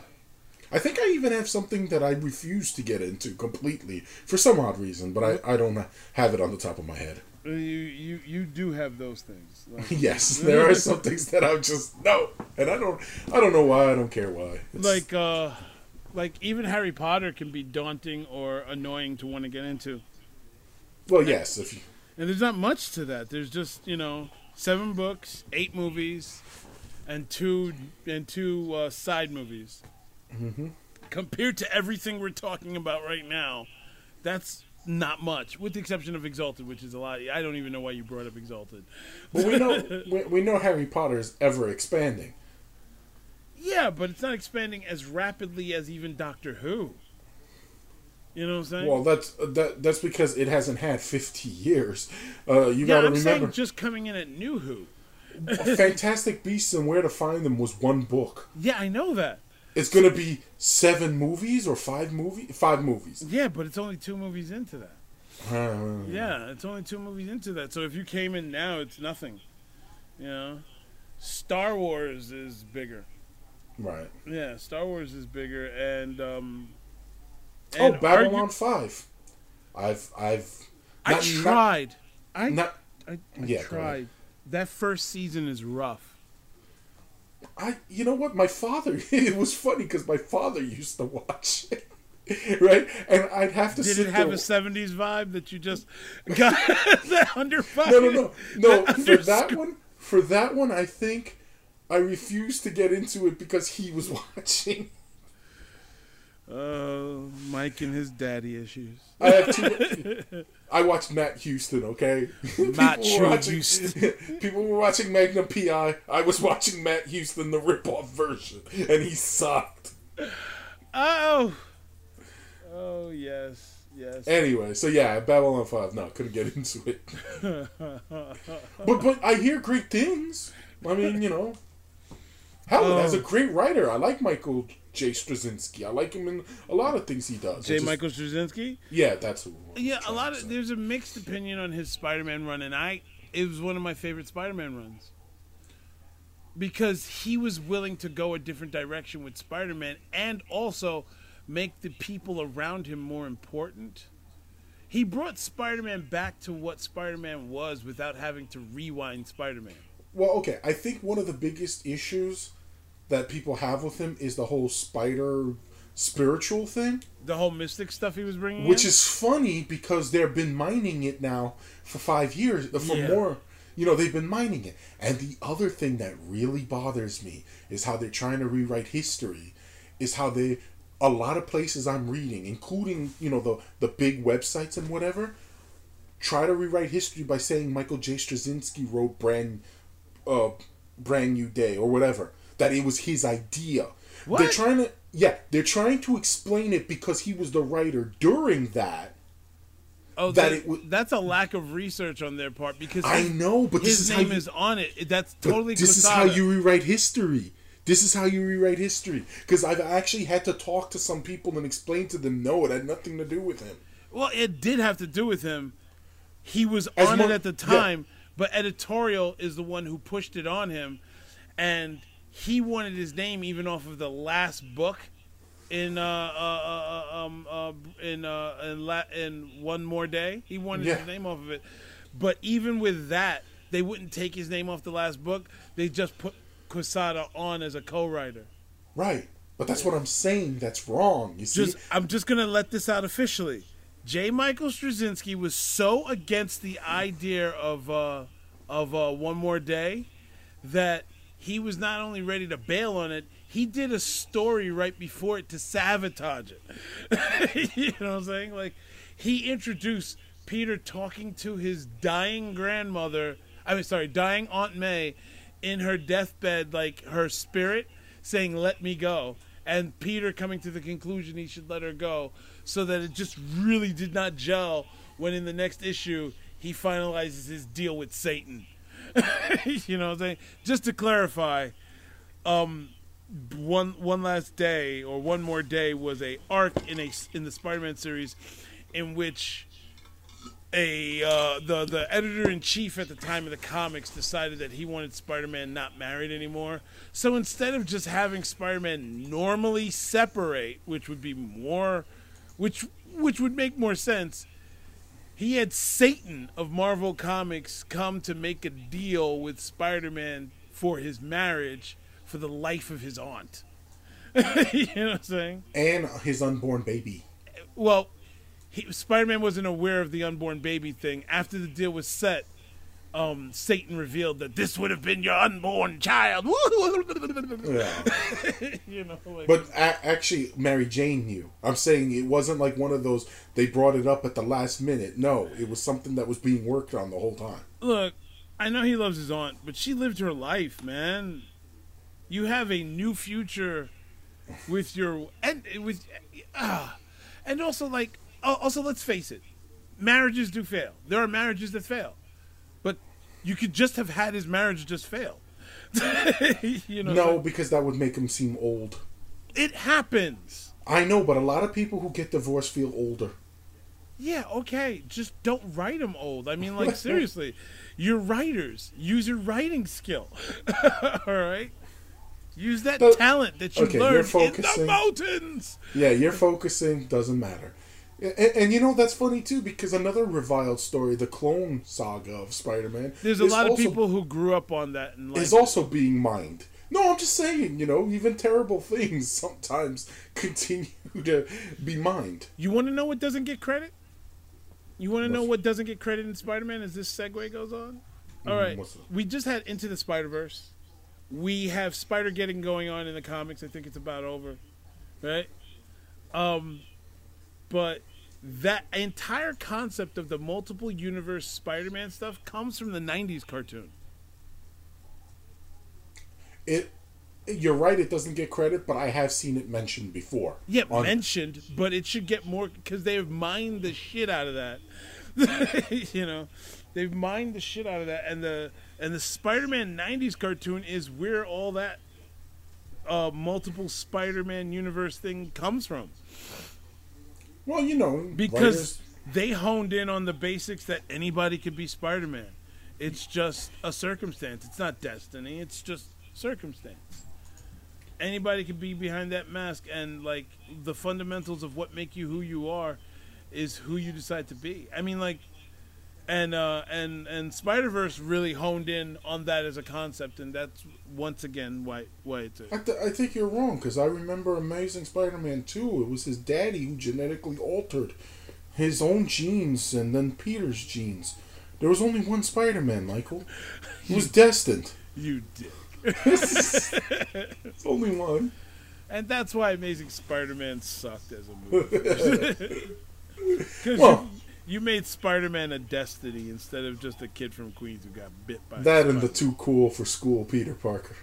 I think I even have something that I refuse to get into completely for some odd reason, but I, I don't have it on the top of my head. you you you do have those things. Like, yes, there are some things that I'm just no, and I don't I don't know why. I don't care why. It's- like uh like even Harry Potter can be daunting or annoying to want to get into. well, yes, if you, And there's not much to that. There's just, you know, seven books, eight movies, and two and two uh, side movies. Mm-hmm. Compared to everything we're talking about right now, that's not much, with the exception of Exalted, which is a lot. I don't even know why you brought up Exalted. but we know we, we know Harry Potter is ever expanding. Yeah, but it's not expanding as rapidly as even Doctor Who. You know what I'm saying? Well, that's that that's because it hasn't had 50 years. Uh, you yeah, got to I'm remember, saying just coming in at New Who. Fantastic Beasts and Where to Find Them was one book. Yeah, I know that. It's gonna be seven movies or five movie five movies. Yeah, but it's only two movies into that. Yeah, it's only two movies into that. So if you came in now, it's nothing. You know, Star Wars is bigger. Right. Yeah, Star Wars is bigger, and um. Oh, and Babylon argu- Five. I've I've. I not- tried. I Not, I, I Yeah, tried. That first season is rough. I, you know what? My father. It was funny because my father used to watch it, right? And I'd have to. Did it have there- a '70s vibe that you just got that under fire? No, no, no, no. that For that one, for that one, I think I refused to get into it because he was watching. Oh, Mike and his daddy issues. I have two. I watched Matt Houston. Okay, Matt watching- Houston. People were watching Magnum PI. I was watching Matt Houston, the rip-off version, and he sucked. Oh, oh yes, yes. Anyway, so yeah, Babylon Five. No, couldn't get into it. but but I hear great things. I mean, you know, hell, as a Oh. great writer, I like Michael J. Straczynski. I like him in a lot of things he does. J. I just- Michael Straczynski. Yeah, that's who. Yeah, a lot of there's a mixed opinion on his Spider-Man run, and I it was one of my favorite Spider-Man runs because he was willing to go a different direction with Spider-Man and also make the people around him more important. He brought Spider-Man back to what Spider-Man was without having to rewind Spider-Man. Well, okay. I think one of the biggest issues that people have with him is the whole spider spiritual thing, The whole mystic stuff he was bringing, which in? is funny because they've been mining it now for five years, uh, for Yeah. more. You know, they've been mining it. And the other thing that really bothers me is how they're trying to rewrite history, is how they, a lot of places I'm reading, including, you know, the, the big websites and whatever, try to rewrite history by saying Michael J. Straczynski wrote brand, uh, brand new day or whatever. That it was his idea. What? They're trying to, yeah, they're trying to explain it because he was the writer during that. oh, that that- it w- that's a lack of research on their part because I his- know, but his name you- is on it. That's totally this is how you rewrite history. This is how you rewrite history. Because I've actually had to talk to some people and explain to them, no, it had nothing to do with him. Well, it did have to do with him. He was As on more- it at the yeah. time, but editorial is the one who pushed it on him, and he wanted his name even off of the last book in uh, uh, uh um uh in uh in, La- in one more day. He wanted Yeah. his name off of it, but even with that, they wouldn't take his name off the last book. They just put Quesada on as a co-writer. Right. But that's what I'm saying. That's wrong. You see? just I'm just gonna let this out officially. J. Michael Straczynski was so against the idea of uh, of uh, one more day that he was not only ready to bail on it, he did a story right before it to sabotage it. you know what I'm saying? Like he introduced Peter talking to his dying grandmother. I mean, sorry, dying Aunt May in her deathbed, like her spirit saying, "Let me go." And Peter coming to the conclusion he should let her go, so that it just really did not gel. When in the next issue he finalizes his deal with Satan, you know what I'm saying? Just to clarify, um, one one last day or one more day was a arc in a in the Spider-Man series, in which a uh, the the editor in chief at the time of the comics decided that he wanted Spider-Man not married anymore. So instead of just having Spider-Man normally separate, which would be more, which which would make more sense, he had Satan of Marvel Comics come to make a deal with Spider-Man for his marriage for the life of his aunt. you know what I'm saying? and his unborn baby. Well, Spider-Man wasn't aware of the unborn baby thing. After the deal was set, um, Satan revealed that this would have been your unborn child. Yeah. you know, like, But a- actually, Mary Jane knew. I'm saying it wasn't like one of those they brought it up at the last minute. No, it was something that was being worked on the whole time. look, I know he loves his aunt, but she lived her life, man. You have a new future with your and with ah, and also like also let's face it, marriages do fail. There are marriages that fail, you could just have had his marriage just fail. you know, No, because that would make him seem old. it happens. I know, but a lot of people who get divorced feel older. Yeah, okay. Just don't write them old. I mean, like seriously, you're writers. Use your writing skill. All right. Use that But- talent that you okay, you're learned in the mountains. Yeah, you're focusing doesn't matter. And, and you know that's funny too because another reviled story, the clone saga of Spider-Man, There's a lot of people who grew up on that and like is also being mined. No, I'm just saying, you know, even terrible things sometimes continue to be mined. You want to know what doesn't get credit? You want to know what doesn't get credit in Spider Man as this segue goes on? All Mm, right. what's that? We just had Into the Spider Verse. We have Spider-Geddon going on in the comics. I think it's about over. Right? Um, but that entire concept of the multiple universe Spider Man stuff comes from the 90s cartoon. It, you're right. It doesn't get credit, but I have seen it mentioned before. Yeah, On- mentioned, but it should get more because they've mined the shit out of that. you know, they've mined the shit out of that, and the and the Spider-Man '90s cartoon is where all that uh, multiple Spider-Man universe thing comes from well, you know, because writers- they honed in on the basics that anybody could be Spider-Man. It's just a circumstance. It's not destiny. It's just circumstance. Anybody could be behind that mask, and like the fundamentals of what make you who you are is who you decide to be. I mean, like, and uh, and and Spider Verse really honed in on that as a concept, and that's once again why why it's a I, th- I think you're wrong because I remember Amazing Spider-Man 2. It was his daddy who genetically altered his own genes and then Peter's genes. There was only one Spider-Man, Michael. He was destined. you dick. It's only one. And that's why Amazing Spider-Man sucked as a movie. Because Well- you, you made Spider-Man a destiny instead of just a kid from Queens who got bit by That and the too cool for school Peter Parker.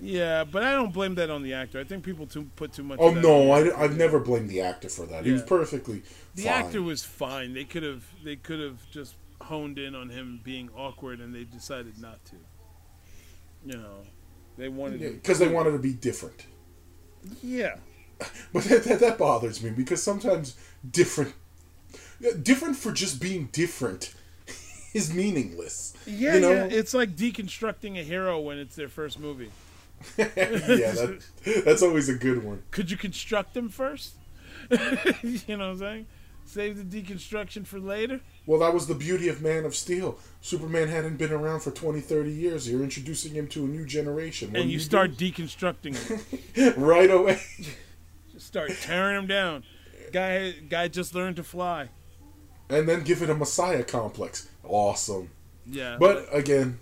Yeah, but I don't blame that on the actor. I think people too, put too much. Oh no, I, have never blamed the actor for that. He was perfectly The fine. actor was fine. They could have they could have just honed in on him being awkward, and they decided not to. You know, they wanted to- because they wanted to be different. Yeah, But that, that, that bothers me because sometimes different, different for just being different, is meaningless. yeah, you know? yeah. It's like deconstructing a hero when it's their first movie. yeah, that, that's always a good one. Could you construct them first? you know what I'm saying? Save the deconstruction for later. Well, that was the beauty of Man of Steel. Superman hadn't been around for 20, 30 years. You're introducing him to a new generation. What and do you do? start deconstructing him. right away. Just start tearing him down. Guy guy just learned to fly. And then give it a Messiah complex. Awesome. Yeah. But again,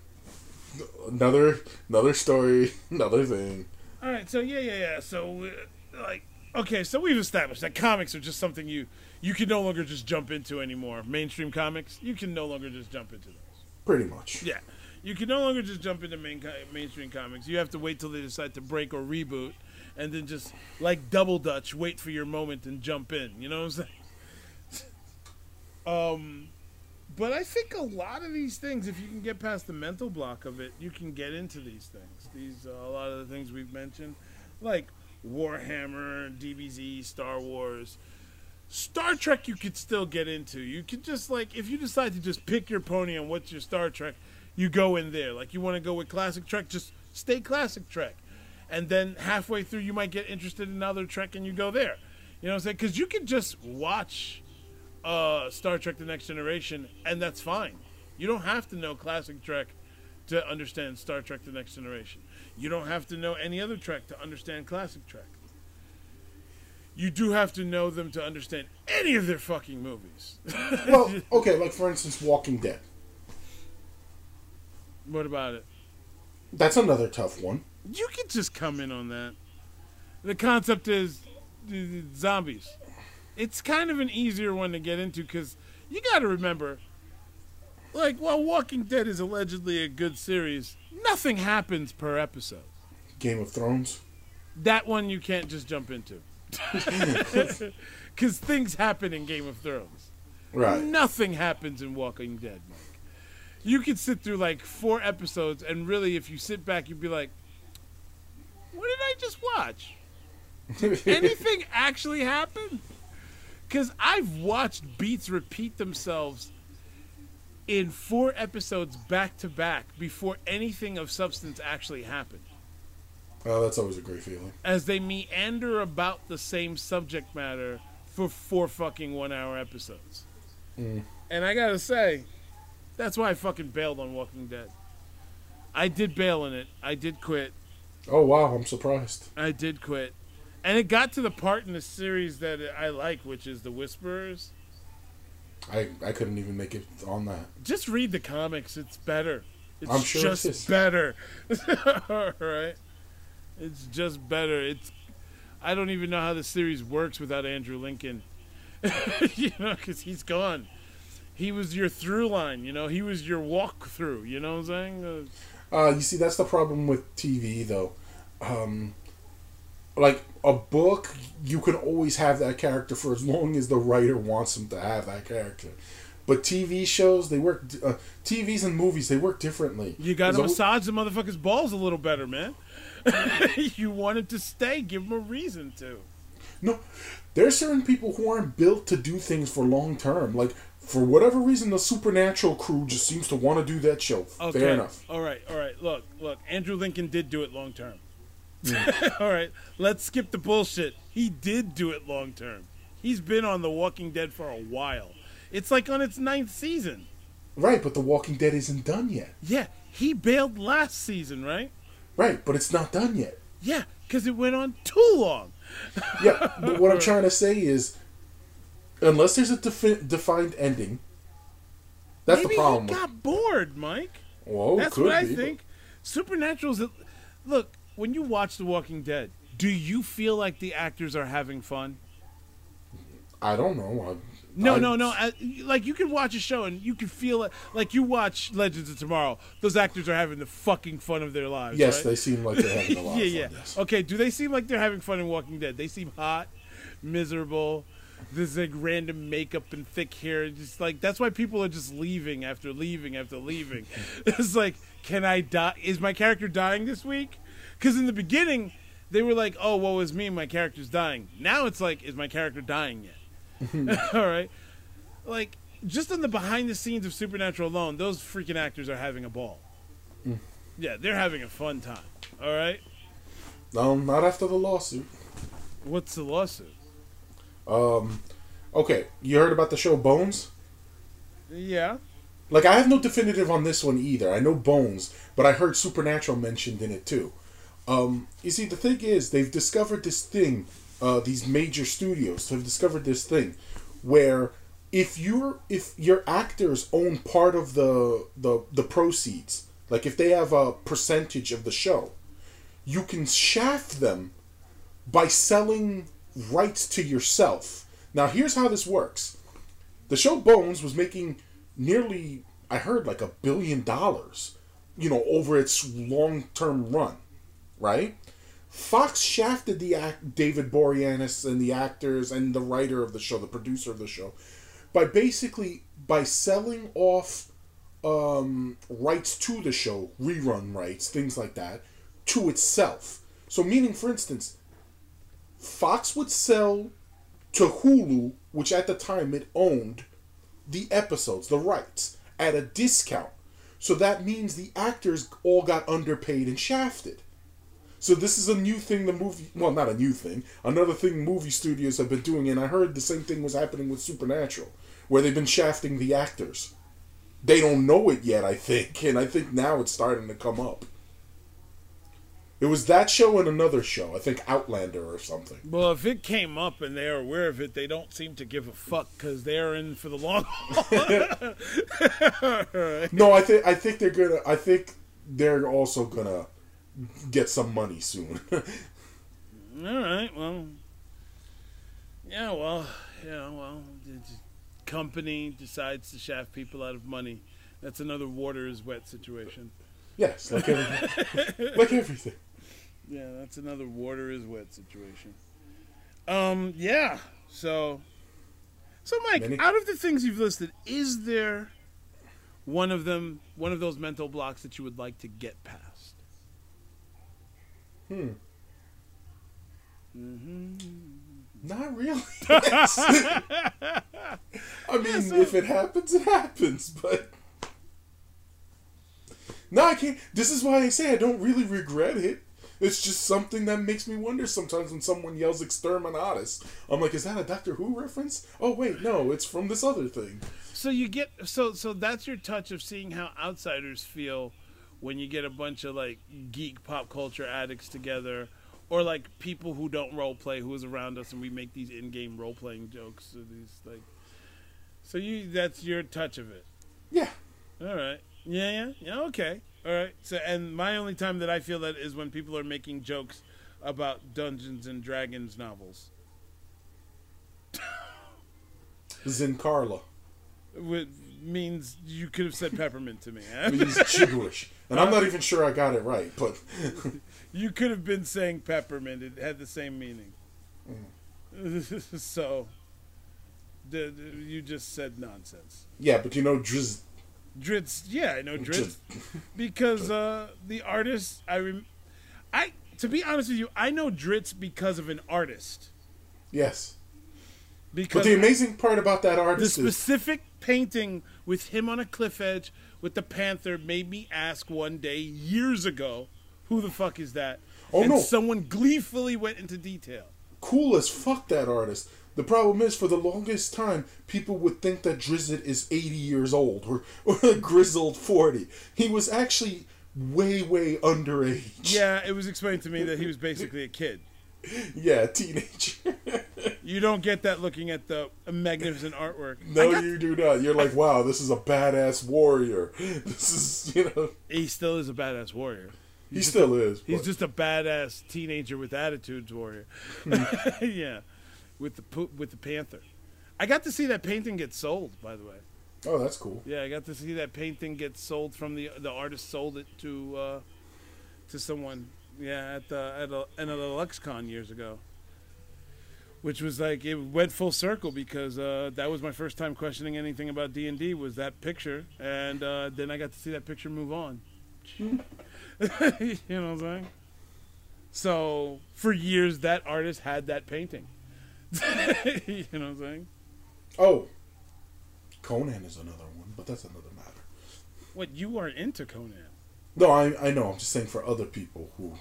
another another story, another thing. all right, so yeah, yeah, yeah. So like okay, so we've established that comics are just something you you can no longer just jump into anymore. Mainstream comics, you can no longer just jump into those. Pretty much. Yeah. You can no longer just jump into main mainstream comics. You have to wait till they decide to break or reboot, and then just like double dutch, wait for your moment and jump in. You know what I'm saying? Um, but I think a lot of these things, if you can get past the mental block of it, you can get into these things. These uh, a lot of the things we've mentioned, like Warhammer, DBZ, Star Wars. Star Trek you could still get into. You could just like if you decide to just pick your pony on what's your Star Trek, you go in there. Like you want to go with classic Trek, just stay classic Trek. And then halfway through you might get interested in another Trek and you go there. You know what I'm saying? Cuz you could just watch uh Star Trek the Next Generation and that's fine. You don't have to know classic Trek to understand Star Trek the Next Generation. You don't have to know any other Trek to understand classic Trek you do have to know them to understand any of their fucking movies. Well, okay, like for instance, Walking Dead. what about it? That's another tough one. You could just come in on that. The concept is zombies. It's kind of an easier one to get into because you got to remember, like, while Walking Dead is allegedly a good series, nothing happens per episode. Game of Thrones. That one you can't just jump into. Because things happen in Game of Thrones. Right. Nothing happens in Walking Dead, Mike. You could sit through like four episodes, and really, if you sit back, you'd be like, "What did I just watch? Did Anything actually happen?" Because I've watched beats repeat themselves in four episodes back to back before anything of substance actually happened oh, that's always a great feeling. as they meander about the same subject matter for four fucking one hour episodes. Mm. And I gotta say, that's why I fucking bailed on Walking Dead. I did bail in it. I did quit. Oh wow, I'm surprised. I did quit, and it got to the part in the series that I like, which is the Whisperers. I I couldn't even make it on that. Just read the comics; it's better. It's I'm sure just better. All right, it's just better. It's I don't even know how the series works without Andrew Lincoln. you know, because he's gone. He was your through line. You know, he was your walk through. You know what I'm saying? Uh, you see, that's the problem with TV, though. Um, like a book, you can always have that character for as long as the writer wants them to have that character. But TV shows, they work. Uh, TVs and movies, they work differently. You got to massage the motherfucker's balls a little better, man. you want him to stay. Give him a reason to. No, there's certain people who aren't built to do things for long term. Like for whatever reason, the Supernatural crew just seems to want to do that show. Okay. Fair enough. All right. All right. Look. Look. Andrew Lincoln did do it long term. all right. Let's skip the bullshit. He did do it long term. He's been on The Walking Dead for a while. It's like on its ninth season. Right, but The Walking Dead isn't done yet. Yeah. He bailed last season, right? Right, but it's not done yet. Yeah. Because it went on too long. Yeah, but what I'm trying to say is, unless there's a defi- defined ending, that's Maybe the problem. he with- got bored, Mike. Well, That's what I be, think. Supernatural's. a- Look, when you watch The Walking Dead, do you feel like the actors are having fun? I don't know. I, No, I- no, no. I, like you can watch a show and you can feel it. Like you watch Legends of Tomorrow, those actors are having the fucking fun of their lives. Yes, right? they seem like they're having a lot yeah, of fun. yeah. Yes. Okay, do they seem like they're having fun in Walking Dead? They seem hot, miserable. This like random makeup and thick hair. Just like that's why people are just leaving after leaving after leaving. it's like, can I die? Is my character dying this week? Because in the beginning, they were like, "Oh, what was me? My character's dying." Now it's like, "Is my character dying yet?" All right, like just on the behind the scenes of Supernatural alone, those freaking actors are having a ball. Yeah, they're having a fun time. All right. Um, not after the lawsuit. What's the lawsuit? Um, okay, you heard about the show Bones? Yeah. Like, I have no definitive on this one either. I know Bones, but I heard Supernatural mentioned in it too. Um, you see, the thing is, they've discovered this thing. Uh, these major studios have discovered this thing, where if you're if your actors own part of the the the proceeds, like if they have a percentage of the show, you can shaft them by selling rights to yourself. Now, here's how this works. The show Bones was making nearly, I heard, like a billion dollars, you know, over its long term run, right? Fox shafted the act, David Boreanaz and the actors and the writer of the show, the producer of the show, by basically by selling off um, rights to the show, rerun rights, things like that, to itself. So, meaning, for instance, Fox would sell to Hulu, which at the time it owned the episodes, the rights, at a discount. So that means the actors all got underpaid and shafted. So this is a new thing the movie well not a new thing, another thing movie studios have been doing and I heard the same thing was happening with Supernatural where they've been shafting the actors. They don't know it yet, I think, and I think now it's starting to come up. It was that show and another show, I think Outlander or something. Well, if it came up and they're aware of it, they don't seem to give a fuck because they're in for the long haul. No, I think I think they're gonna. I think they're also gonna get some money soon. All right. Well. Yeah. Well. Yeah. Well. the company decides to shaft people out of money. That's another water is wet situation. yes, like everything. like everything. Yeah, that's another water is wet situation. Um, yeah. So, so Mike, Many- out of the things you've listed, is there one of them, one of those mental blocks that you would like to get past? Hmm. hmm Not really. I mean, if it happens, it happens. But no, I can't. This is why I say I don't really regret it. It's just something that makes me wonder sometimes when someone yells "exterminatus." I'm like, is that a Doctor Who reference? Oh wait, no, it's from this other thing. So you get so so that's your touch of seeing how outsiders feel when you get a bunch of like geek pop culture addicts together, or like people who don't role play, who is around us, and we make these in-game role playing jokes. Or these like, so you that's your touch of it. Yeah. All right. Yeah, yeah, yeah. Okay. All right. So, and my only time that I feel that is when people are making jokes about Dungeons and Dragons novels. Zin Carla. Means you could have said peppermint to me. It means gibberish. And I'm not even sure I got it right, but you could have been saying peppermint. It had the same meaning. so, the, the- you just said nonsense. yeah, but you know, Driz. Drizzt, yeah, I know Drizzt Drizzt. because uh, the artist. I, rem- I to be honest with you, I know Drizzt because of an artist. Yes. Because But the amazing part about that the artist is specific painting with him on a cliff edge with the panther made me ask one day years ago, "Who the fuck is that?" Oh, and no. someone gleefully went into detail. cool as fuck, that artist. The problem is, for the longest time, people would think that Drizzt is 80 years old or, or a grizzled 40. He was actually way, way underage. Yeah, it was explained to me that he was basically a kid. Yeah, teenager. You don't get that looking at the magnificent artwork. No, got- you do not. You're like, wow, this is a badass warrior. This is, you know, he still is a badass warrior. he still is. He's but- just a badass teenager with attitudes warrior. yeah, with the po- with the panther. I got to see that painting get sold, by the way. oh, that's cool. Yeah, I got to see that painting get sold from the the artist sold it to uh, to someone. Yeah, at the at a, at a LuxCon years ago. Which was like it went full circle because uh, that was my first time questioning anything about D and D was that picture, and uh, then I got to see that picture move on. you know what I'm saying? So for years, that artist had that painting. you know what I'm saying? Oh, Conan is another one, but that's another matter. What you are into Conan? No, I, I know. I'm just saying for other people who.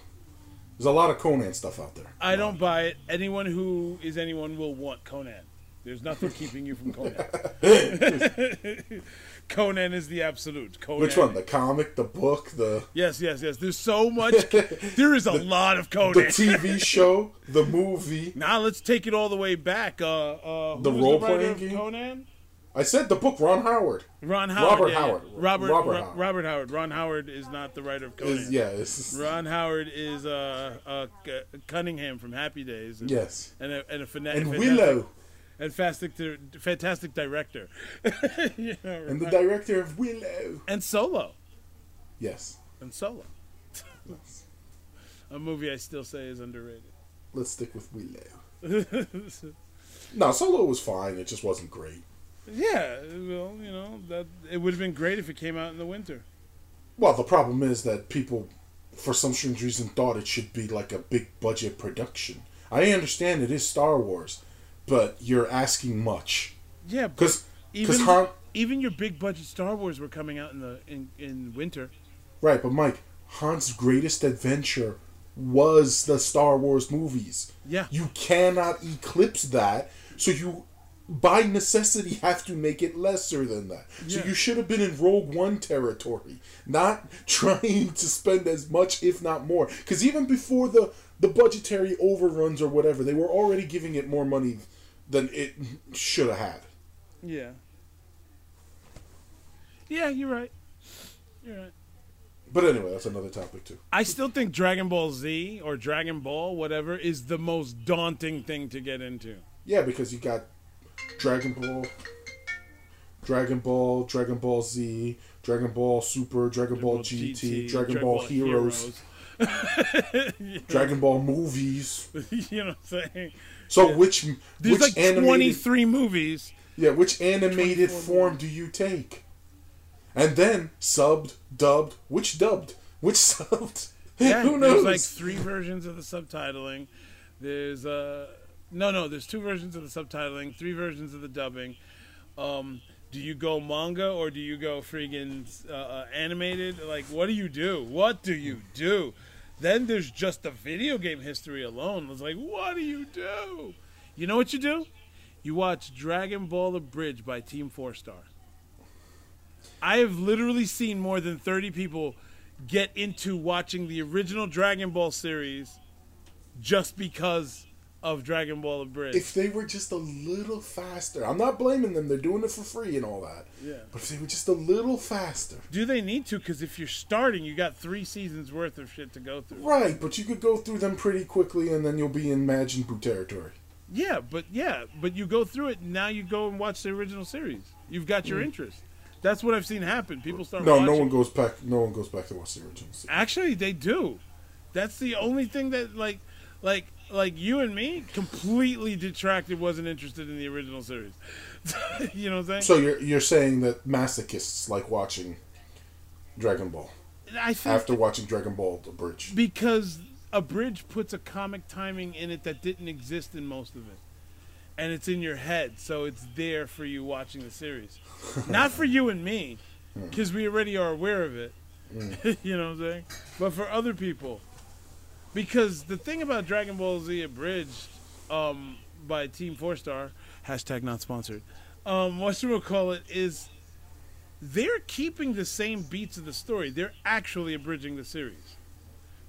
There's a lot of Conan stuff out there. I don't buy it. Anyone who is anyone will want Conan. There's nothing keeping you from Conan. Conan is the absolute. Conan. Which one? The comic, the book, the Yes, yes, yes. There's so much. there is a lot of Conan. the TV show, the movie. now let's take it all the way back. Uh, uh, The role-playing game? Conan. I said the book. Ron Howard Ron Howard. Robert yeah, yeah. Howard. Robert. Robert Ro- Howard. Robert Howard. Ron Howard is not the writer of Conan. is yeah. Ron Howard is uh, uh, Cunningham from Happy Days. And, yes. And a, and a fana- And Willow and fantastic, fantastic director. You know, and the director of Willow. and Solo, Yes. and Solo, a movie I still say is underrated. Let's stick with Willow. No, Solo was fine. It just wasn't great. Yeah, well, you know that it would have been great if it came out in the winter. Well, the problem is that people, for some strange reason, thought it should be like a big budget production. I understand it is Star Wars, but you're asking much. Yeah, Because even Han, even your big budget Star Wars were coming out in the in, in winter. right? But Mike, Han's greatest adventure was the Star Wars movies. Yeah, You cannot eclipse that, so you, by necessity, have to make it lesser than that. So you should have been in Rogue One territory, not trying to spend as much, if not more. Because even before the the budgetary overruns or whatever, they were already giving it more money than it should have had. yeah, yeah. You're right. You're right. But anyway, that's another topic too. I still think Dragon Ball Z or Dragon Ball, whatever, is the most daunting thing to get into. Yeah, because you got Dragon Ball, Dragon Ball, Dragon Ball Z, Dragon Ball Super, Dragon Ball GT, Dragon Ball Heroes, Dragon Ball movies. you know what I'm saying? So which There's which like animated 23 movies. yeah which animated 24 form do you take? And then subbed, dubbed, which dubbed, which subbed? Yeah, Who knows? There's like three versions of the subtitling. There's uh no no. There's two versions of the subtitling, three versions of the dubbing. Um, do you go manga or do you go friggin' uh, uh, animated? Like, what do you do? What do you do? Then there's just the video game history alone. It's like, what do you do? You know what you do? You watch Dragon Ball Z Abridged by Team Four Star. I have literally seen more than 30 people get into watching the original Dragon Ball series just because of Dragon Ball Abridged. If they were just a little faster, I'm not blaming them. They're doing it for free and all that. Yeah. But if they were just a little faster, Do they need to? Because if you're starting, you got three seasons worth of shit to go through. right? But you could go through them pretty quickly, and then you'll be in Majin Buu territory. Yeah, but yeah, but you go through it. Now you go and watch the original series. You've got your interest. That's what I've seen happen. People start. Mm. No, watching. no one goes back. No one goes back to watch the original. series. Actually, they do. That's the only thing that like, like, like you and me completely detracted. Wasn't interested in the original series. you know what I'm saying? So you're you're saying that masochists like watching Dragon Ball I think after watching Dragon Ball Z Abridged. because Abridged puts a comic timing in it that didn't exist in most of it and it's in your head so it's there for you watching the series not for you and me hmm. because we already are aware of it hmm. you know what i'm saying but for other people because the thing about dragon ball z abridged um, by team four star hashtag not sponsored um, what you call it is they're keeping the same beats of the story they're actually abridging the series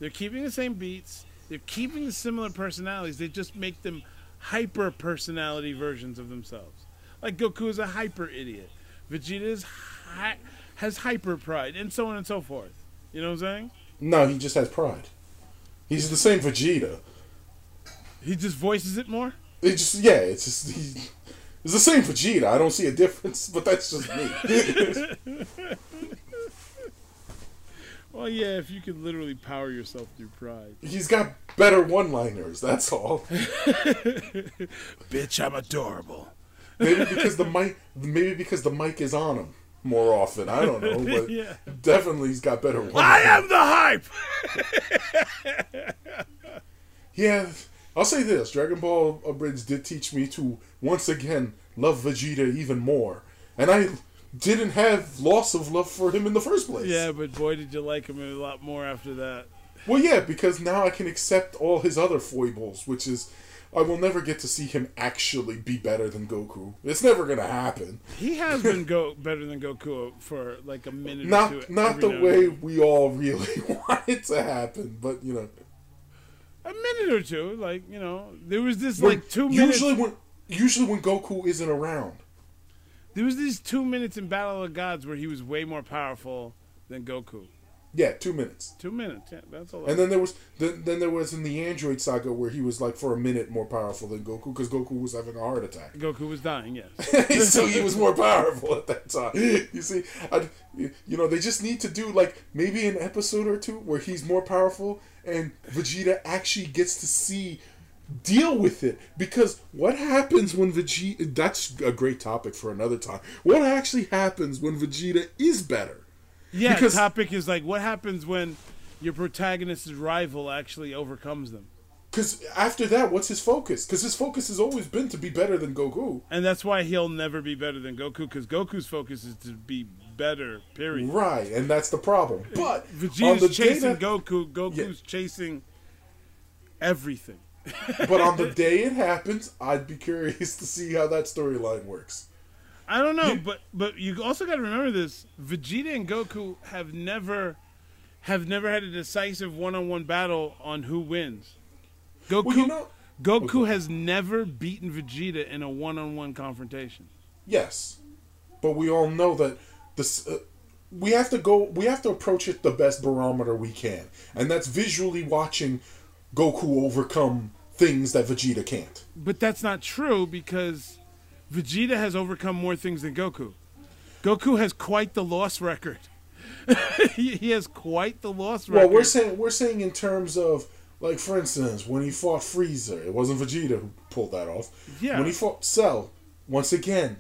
they're keeping the same beats. They're keeping the similar personalities. They just make them hyper personality versions of themselves. Like Goku is a hyper idiot. Vegeta is hi- has hyper pride, and so on and so forth. You know what I'm saying? No, he just has pride. He's the same Vegeta. He just voices it more. It just yeah, it's just he, it's the same Vegeta. I don't see a difference, but that's just me. Well, yeah, if you could literally power yourself through pride. He's got better one-liners. That's all. Bitch, I'm adorable. Maybe because the mic, maybe because the mic is on him more often. I don't know, but Yeah. definitely he's got better one. I am the hype. Yeah, I'll say this: Dragon Ball Abridged did teach me to once again love Vegeta even more, and I didn't have loss of love for him in the first place. Yeah, but boy, did you like him a lot more after that. Well, yeah, because now I can accept all his other foibles, which is I will never get to see him actually be better than Goku. It's never gonna happen. He has been go better than Goku for like a minute or Not two. not the way we all really want it to happen, but you know, a minute or two. Like you know, there was this when- like two minutes. usually when usually when Goku isn't around. There was these two minutes in Battle of the Gods where he was way more powerful than Goku. Yeah, two minutes. Two minutes, yeah, that's all. And then there was then, then there was in the Android saga where he was like for a minute more powerful than Goku because Goku was having a heart attack. Goku was dying. Yes. so he was more powerful at that time. You see, I, you know, they just need to do like maybe an episode or two where he's more powerful and Vegeta actually gets to see deal with it because what happens when Vegeta that's a great topic for another time. What actually happens when Vegeta is better? Yeah. Because- topic is like, what happens when your protagonist's rival actually overcomes them? Cuz after that what's his focus? Cuz his focus has always been to be better than Goku. And that's why he'll never be better than Goku because Goku's focus is to be better. Period. Right, and that's the problem. But on the Vegeta's day chasing that- Goku. Goku's chasing everything. but on the day it happens, I'd be curious to see how that storyline works. I don't know, but but you also got to remember this: Vegeta and Goku have never have never had a decisive one-on-one battle on who wins. Goku Well, you know, Goku has never beaten Vegeta in a one-on-one confrontation. yes, but we all know that this. Uh, we have to go. We have to approach it the best barometer we can, and that's visually watching Goku overcome things that Vegeta can't. But that's not true because Vegeta has overcome more things than Goku. Goku has quite the loss record. he, has quite the loss record. Well, we're saying we're saying in terms of like, for instance, when he fought Frieza, it wasn't Vegeta who pulled that off. Yeah. When he fought Cell, once again,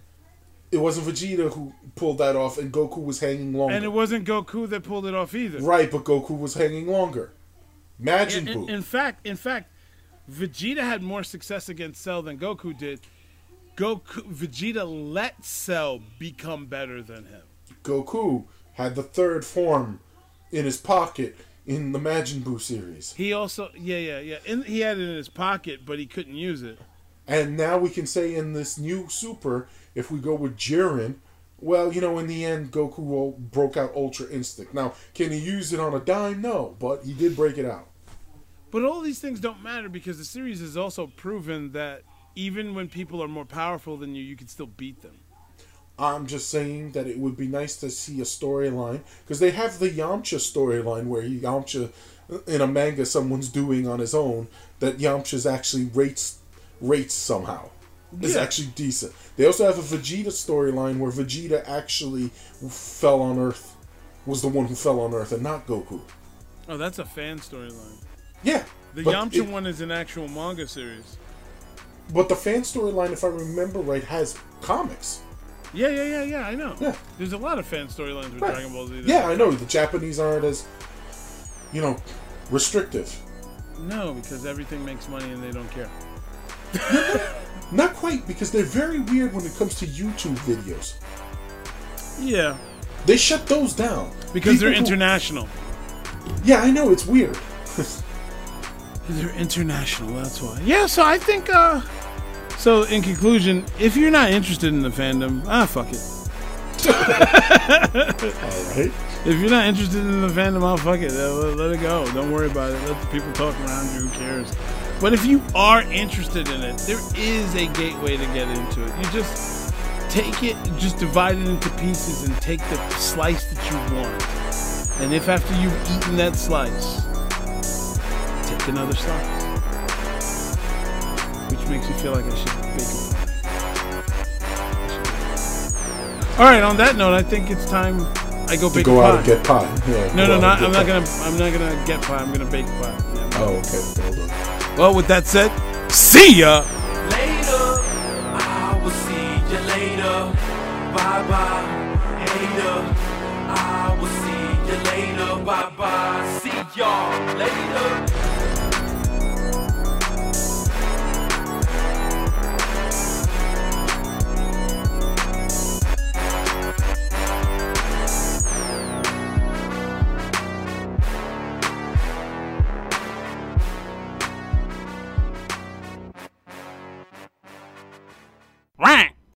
it wasn't Vegeta who pulled that off, and Goku was hanging longer. and it wasn't Goku that pulled it off either. Right, but Goku was hanging longer. Majin In, in, in fact, in fact, Vegeta had more success against Cell than Goku did. Goku Vegeta let Cell become better than him. Goku had the third form in his pocket in the Majin Buu series. He also, yeah, yeah, yeah. In, he had it in his pocket, but he couldn't use it. And now we can say in this new Super, if we go with Jiren, well, you know, in the end, Goku broke out Ultra Instinct. Now, can he use it on a dime? No, but he did break it out. But all these things don't matter because the series has also proven that even when people are more powerful than you, you can still beat them. I'm just saying that it would be nice to see a storyline because they have the Yamcha storyline where Yamcha in a manga someone's doing on his own that Yamcha's actually rates rates somehow. Is Yeah. actually decent. They also have a Vegeta storyline where Vegeta actually fell on Earth, was the one who fell on Earth and not Goku. Oh, that's a fan storyline. Yeah, The Yamcha it- one is an actual manga series. But the fan storyline, if I remember right, has comics. Yeah, yeah, yeah, yeah. I know. Yeah. There's a lot of fan storylines with Right. Dragon Ball Z. Yeah, I know the Japanese aren't as, you know, restrictive. No, because everything makes money and they don't care. Not quite, because they're very weird when it comes to YouTube videos. Yeah, They shut those down because they're People who- international. Yeah, I know it's weird. They're international. That's why. Yeah. So I think. uh So in conclusion, if you're not interested in the fandom, ah, fuck it. All right. If you're not interested in the fandom, I'll fuck it. Uh, Let, let it go. Don't worry about it. Let the people talk around you. Who cares? But if you are interested in it, there is a gateway to get into it. You just take it, just divide it into pieces, and take the slice that you want. And if after you've eaten that slice, take another slice, which makes you feel like I should bake a pie. I should- All right. On that note, I think it's time I go bake go a pie. out and get pie. Yeah, No, go no, not, I'm not pie. gonna. I'm not gonna get pie. I'm gonna bake pie. Yeah. Oh, okay. Well done. Well, with that said, see ya. Later, I will see you later. Bye bye, hater. I will see you later. Bye bye, see y'all later.